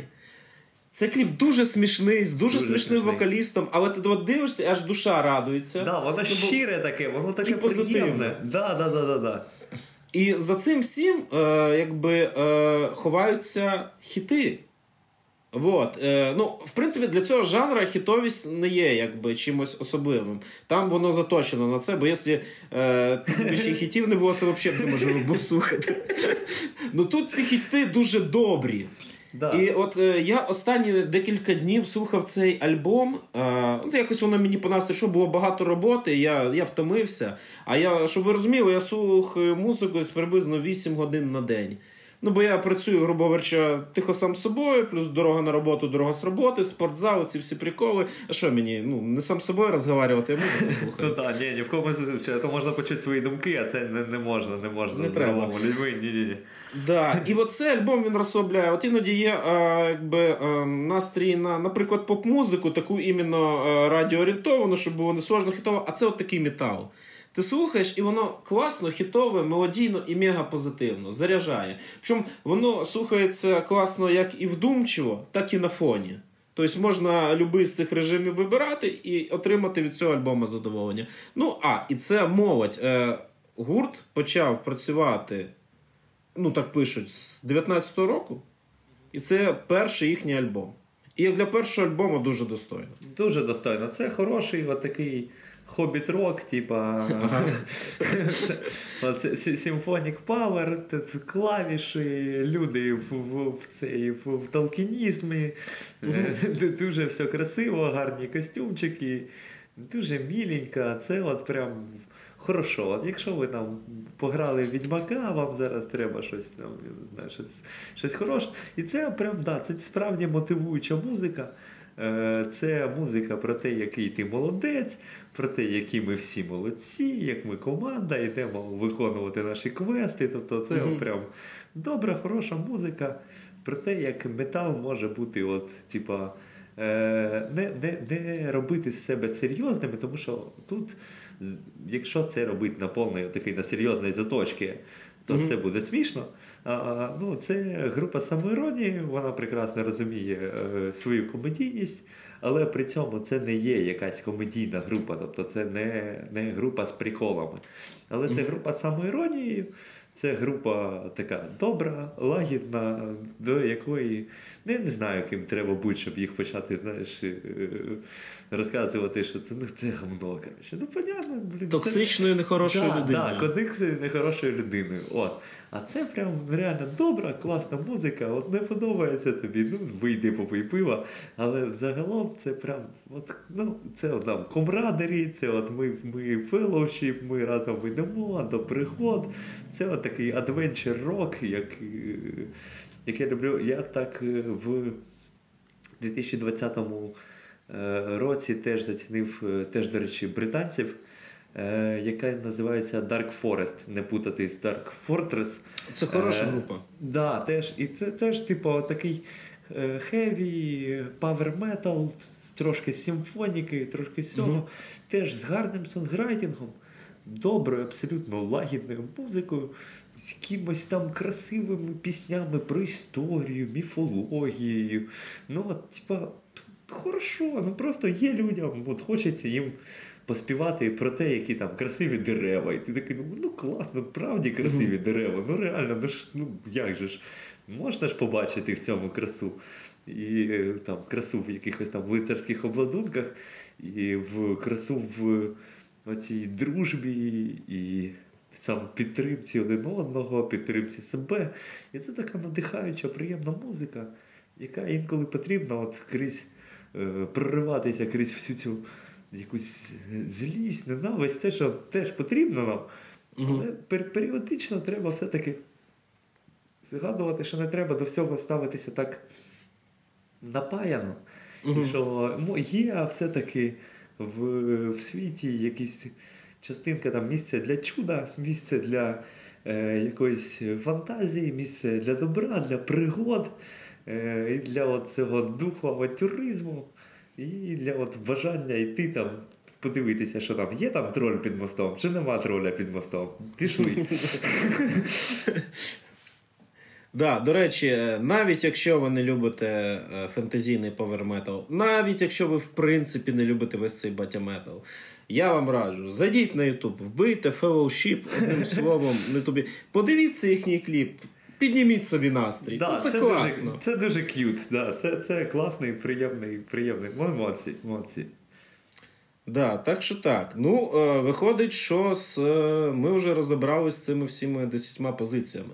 [SPEAKER 1] Це кліп дуже смішний, з дуже,
[SPEAKER 2] Дуже
[SPEAKER 1] смішним
[SPEAKER 2] смішний.
[SPEAKER 1] вокалістом, але ти от дивишся, аж душа радується.
[SPEAKER 2] Да, воно
[SPEAKER 1] Ну,
[SPEAKER 2] щире таке, воно таке
[SPEAKER 1] і позитивне.
[SPEAKER 2] Да, да, да, да, да.
[SPEAKER 1] І за цим всім е, якби, е, ховаються хіти. Вот. Е, ну, в принципі, для цього жанру хітовість не є якби, чимось особливим. Там воно заточено на це, бо якщо е, ще хітів не було, це взагалі неможливо було слухати. Ну тут ці хіти дуже добрі.
[SPEAKER 2] Да.
[SPEAKER 1] І от е, я останні декілька днів слухав цей альбом. Е, ну, якось воно мені по було багато роботи, я, я втомився. А я, щоб ви розуміли, я слухаю музику десь приблизно 8 годин на день. Ну, бо я працюю, грубо говоря, тихо сам з собою, плюс дорога на роботу, дорога з роботи, спортзал, ці всі приколи. А що мені? Ну, не сам з собою розговорювати, я музику
[SPEAKER 2] Ну так, ні, ні в комусь то можна почути свої думки, а це не, не можна, не можна.
[SPEAKER 1] Не треба.
[SPEAKER 2] людьми. Ні, ні, ні.
[SPEAKER 1] Да. І от цей альбом він розслабляє. От іноді є е, якби, е, настрій на, наприклад, поп-музику, таку іменно радіоорієнтовану, щоб було не сложно хітово, а це от такий метал. Ти слухаєш, і воно класно, хітове, мелодійно і мега позитивно, заряджає. Причому воно слухається класно як і вдумчиво, так і на фоні. Тобто можна будь-який з цих режимів вибирати і отримати від цього альбому задоволення. Ну, а, і це молодь. Е, гурт почав працювати ну так пишуть, з 19-го року. І це перший їхній альбом. І як для першого альбому дуже достойно.
[SPEAKER 2] Дуже достойно. Це хороший от такий хобіт-рок, типа Symphonic Power, клавіші, люди в, в, в, цей, в, в толкінізмі. Е, Дуже все красиво, гарні костюмчики, дуже міленько. Це от прям. Хорошо, от якщо ви там пограли в Відьмака, вам зараз треба щось там, я не знаю, щось, щось хороше. І це прям да, це справді мотивуюча музика. Е, Це музика про те, який ти молодець, про те, які ми всі молодці, як ми команда, йдемо виконувати наші квести. Тобто це
[SPEAKER 1] Мгм.
[SPEAKER 2] прям добра, хороша музика про те, як метал може бути, от, типа, е, не, не, не робити з себе серйозними, тому що тут, якщо це робити на повний такий на серйозний заточки, то
[SPEAKER 1] Мгм.
[SPEAKER 2] це буде смішно. А, ну, це група самоіронії, вона прекрасно розуміє е, свою комедійність, але при цьому це не є якась комедійна група, тобто це не, не група з приколами. Але це група самоіронії, самоіронією, це група така добра, лагідна, до якої ну, я не знаю, ким треба бути, щоб їх почати, знаєш, е, розказувати, що це, ну, це гамно. Коротше. Ну, понятно, блін. це-
[SPEAKER 1] Токсичною, нехорошою
[SPEAKER 2] да,
[SPEAKER 1] людиною.
[SPEAKER 2] Так, одних нехорошою людиною. От. А це прям реально добра, класна музика. От не подобається тобі, ну вийди попий пива. Але взагалом це прям, от, ну, це от там camaraderie, це от ми, ми fellowship, ми разом йдемо до приход. Це от такий adventure rock, як, е, я люблю. Я так е, в 2020 е, році теж зацінив, е, теж, до речі, британців. е, Яка називається Dark Forest, не путати з Dark Fortress.
[SPEAKER 1] Це хороша
[SPEAKER 2] Е,
[SPEAKER 1] група.
[SPEAKER 2] Да, теж, і це теж, типу, такий хеві, павер метал, трошки симфоніки, трошки всього.
[SPEAKER 1] Мгм.
[SPEAKER 2] Теж з гарним сонграйтингом, доброю, абсолютно лагідною музикою, з якимось там красивими піснями про історію, міфологією. Ну, от, типа, хорошо, ну просто є людям, от хочеться їм. Поспівати про те, які там красиві дерева. І ти такий, ну, ну класно, правді красиві дерева. Ну реально, ну ж ну як же ж, можна ж побачити в цьому красу. І е, там красу в якихось там лицарських обладунках, і в красу в оцій дружбі і сам підтримці один одного, підтримці себе. І це така надихаюча, приємна музика, яка інколи потрібна от крізь е, прориватися крізь всю цю якусь злість, ненависть, це що теж потрібно нам. Але пер- періодично треба все-таки згадувати, що не треба до всього ставитися так напаяно.
[SPEAKER 1] Мгм.
[SPEAKER 2] І що є все-таки в, в світі якісь частинка там місце для чуда, місце для е, якоїсь фантазії, місце для добра, для пригод, е, і для цього духу авантюризму, і для от бажання йти там. Подивитися, що там є там троль під мостом, чи нема троля під мостом. Пішли.
[SPEAKER 1] Да, до речі, е, навіть якщо ви не любите е, фентезійний поверметал, навіть якщо ви в принципі не любите весь цей батяметал, я вам раджу, зайдіть на YouTube, вбийте Fellowship, одним словом, не тобі. Подивіться їхній кліп, підніміть собі настрій.
[SPEAKER 2] Да,
[SPEAKER 1] ну, це,
[SPEAKER 2] Дуже,
[SPEAKER 1] класно.
[SPEAKER 2] це дуже к'ют. Да, це, це класний, приємний, приємний. Молодці, молодці.
[SPEAKER 1] Да, так що так. Ну, е, виходить, що з, е, ми вже розібралися з цими всіми десятьма позиціями.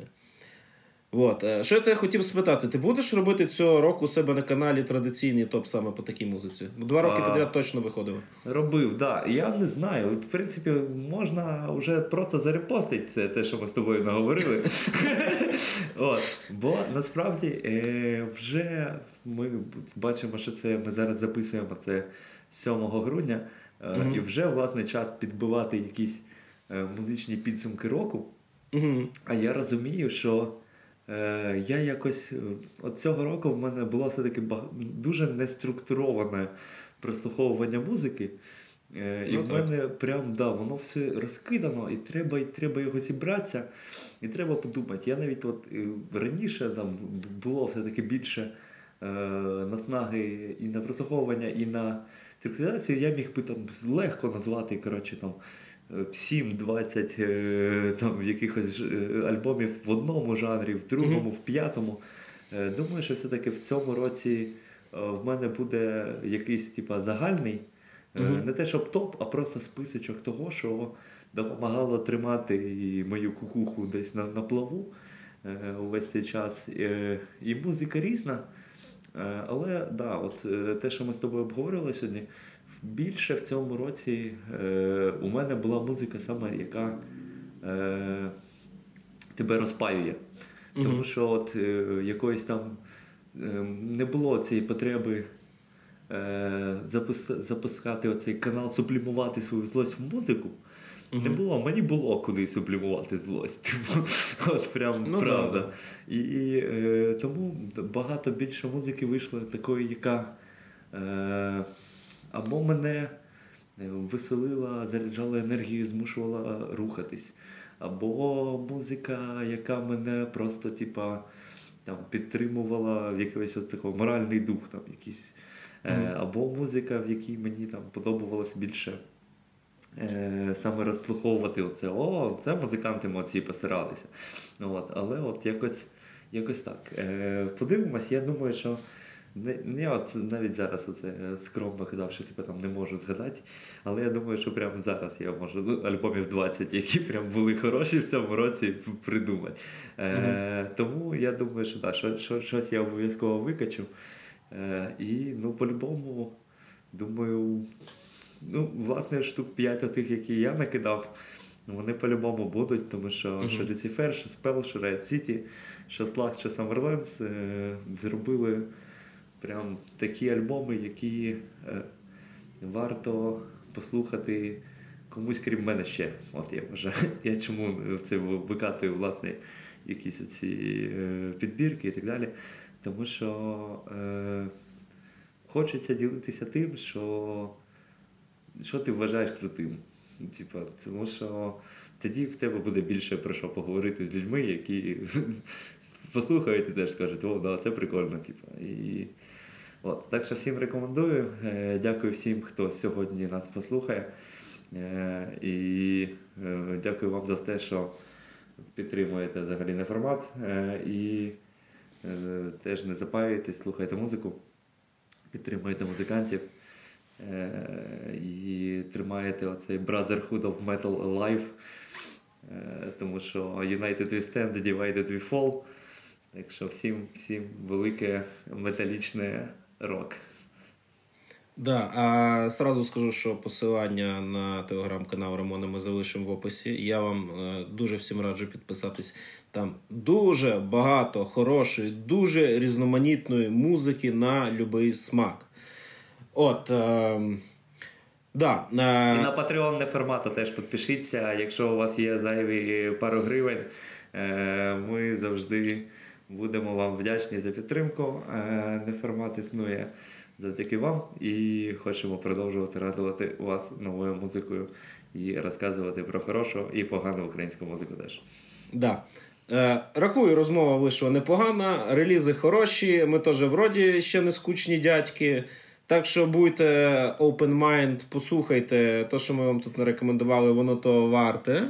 [SPEAKER 1] От. е, Що я тебе хотів спитати? Ти будеш робити цього року у себе на каналі традиційний топ саме по такій музиці? Два роки
[SPEAKER 2] А.
[SPEAKER 1] підряд точно виходило.
[SPEAKER 2] Робив, да. Я не знаю. От, В принципі, можна вже просто зарепостити це те, що ми з тобою наговорили. От. Бо насправді е, вже ми бачимо, що це ми зараз записуємо це 7 грудня, е, і вже власне час підбивати якісь музичні підсумки року. А я розумію, що я якось е, от цього року в мене було все-таки дуже неструктуроване прослуховування музики. Е, і
[SPEAKER 1] Ну,
[SPEAKER 2] в
[SPEAKER 1] так.
[SPEAKER 2] мене прям да, воно все розкидано, і треба, і треба його зібратися, і треба подумати. Я навіть от е, раніше там було все-таки більше е, наснаги і на прослуховування, і на структуризацію. Я міг би там легко назвати коротше, там, е, 7-20 е, там, якихось е, альбомів в одному жанрі, в другому, в п'ятому. Е, Думаю, що все-таки в цьому році в мене буде якийсь типа загальний.
[SPEAKER 1] Мгм.
[SPEAKER 2] Не те, щоб топ, а просто списочок того, що допомагало тримати і мою кукуху десь на, на плаву увесь цей час. І музика різна. Але да, от те, що ми з тобою обговорили сьогодні, більше в цьому році е, у мене була музика саме, яка е, тебе розпаює. Тому що от е, якоїсь там е, не було цієї потреби е, запис, запускати оцей канал, сублімувати свою злость в музику. Не було, мені було куди сублімувати злость. Типу, от прям
[SPEAKER 1] Ну,
[SPEAKER 2] правда.
[SPEAKER 1] да,
[SPEAKER 2] І, і е, тому багато більше музики вийшло такої, яка е, або мене е, веселила, заряджала енергію, змушувала рухатись. Або музика, яка мене просто, типа, там, підтримувала в якийсь от такий моральний дух, там, якийсь. Е, або музика, в якій мені там подобалось більше е, саме розслуховувати оце, о, це музиканти молодці посиралися. От, але от якось, якось так. Е, подивимось, я думаю, що не, не от навіть зараз оце скромно казав, що типу, там не можу згадати. Але я думаю, що прямо зараз я можу ну, альбомів 20, які прям були хороші в цьому році, придумати. Е, Тому я думаю, що да, що, що, щось я обов'язково викачу. Е, і ну, по-любому, думаю, ну, власне, штук 5 отих, які я накидав, вони по-любому будуть, тому що
[SPEAKER 1] Мгм.
[SPEAKER 2] що Люцифер, що Спел, що Red City, що Slug, що Summerlands е, зробили прям такі альбоми, які е, варто послухати комусь, крім мене ще. От я вважаю. Я чому це викатую, власне, якісь ці е, підбірки і так далі. Тому що е, хочеться ділитися тим, що, що ти вважаєш крутим. Типа, тому що тоді в тебе буде більше про що поговорити з людьми, які послухають і теж скажуть, о, да, це прикольно. Типа. І, от. Так що всім рекомендую. Е, Дякую всім, хто сьогодні нас послухає. Е, І е, дякую вам за те, що підтримуєте взагалі не формат. І теж не запаюєтесь, слухайте музику, підтримуєте музикантів. і тримаєте оцей Brotherhood of Metal Alive. Тому що United we stand, divided we fall. Так що всім, всім велике металічне рок.
[SPEAKER 1] Да, а сразу скажу, що посилання на телеграм-канал Рамона ми залишимо в описі. Я вам е, дуже всім раджу підписатись. Там дуже багато хорошої, дуже різноманітної музики на будь-який смак. От. Е, да,
[SPEAKER 2] І на Patreon не неформату теж підпишіться. Якщо у вас є зайві пару гривень, е, ми завжди будемо вам вдячні за підтримку. Е, Неформат існує завдяки вам і хочемо продовжувати радувати вас новою музикою і розказувати про хорошу і погану українську музику теж.
[SPEAKER 1] Да. Е, рахую, розмова вийшла непогана, релізи хороші, ми теж вроді ще не скучні дядьки. Так що будьте open mind, послухайте те, що ми вам тут не рекомендували, воно то варте.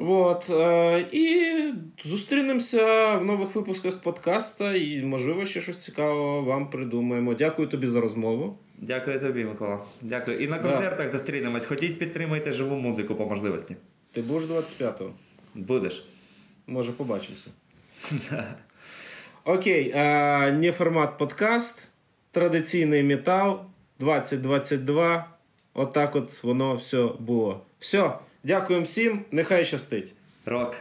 [SPEAKER 1] От, і зустрінемося в нових випусках подкаста, і, можливо, ще щось цікавого вам придумаємо. Дякую тобі за розмову.
[SPEAKER 2] Дякую тобі, Микола. Дякую. І на
[SPEAKER 1] Да.
[SPEAKER 2] концертах зустрінемось. Ходіть, підтримуйте живу музику по можливості.
[SPEAKER 1] Ти будеш 25-го?
[SPEAKER 2] Будеш.
[SPEAKER 1] Може, побачимося. Окей, е, неформат подкаст, традиційний метал 2022. Отак от воно все було. Все, дякуємо всім, нехай щастить.
[SPEAKER 2] Рок.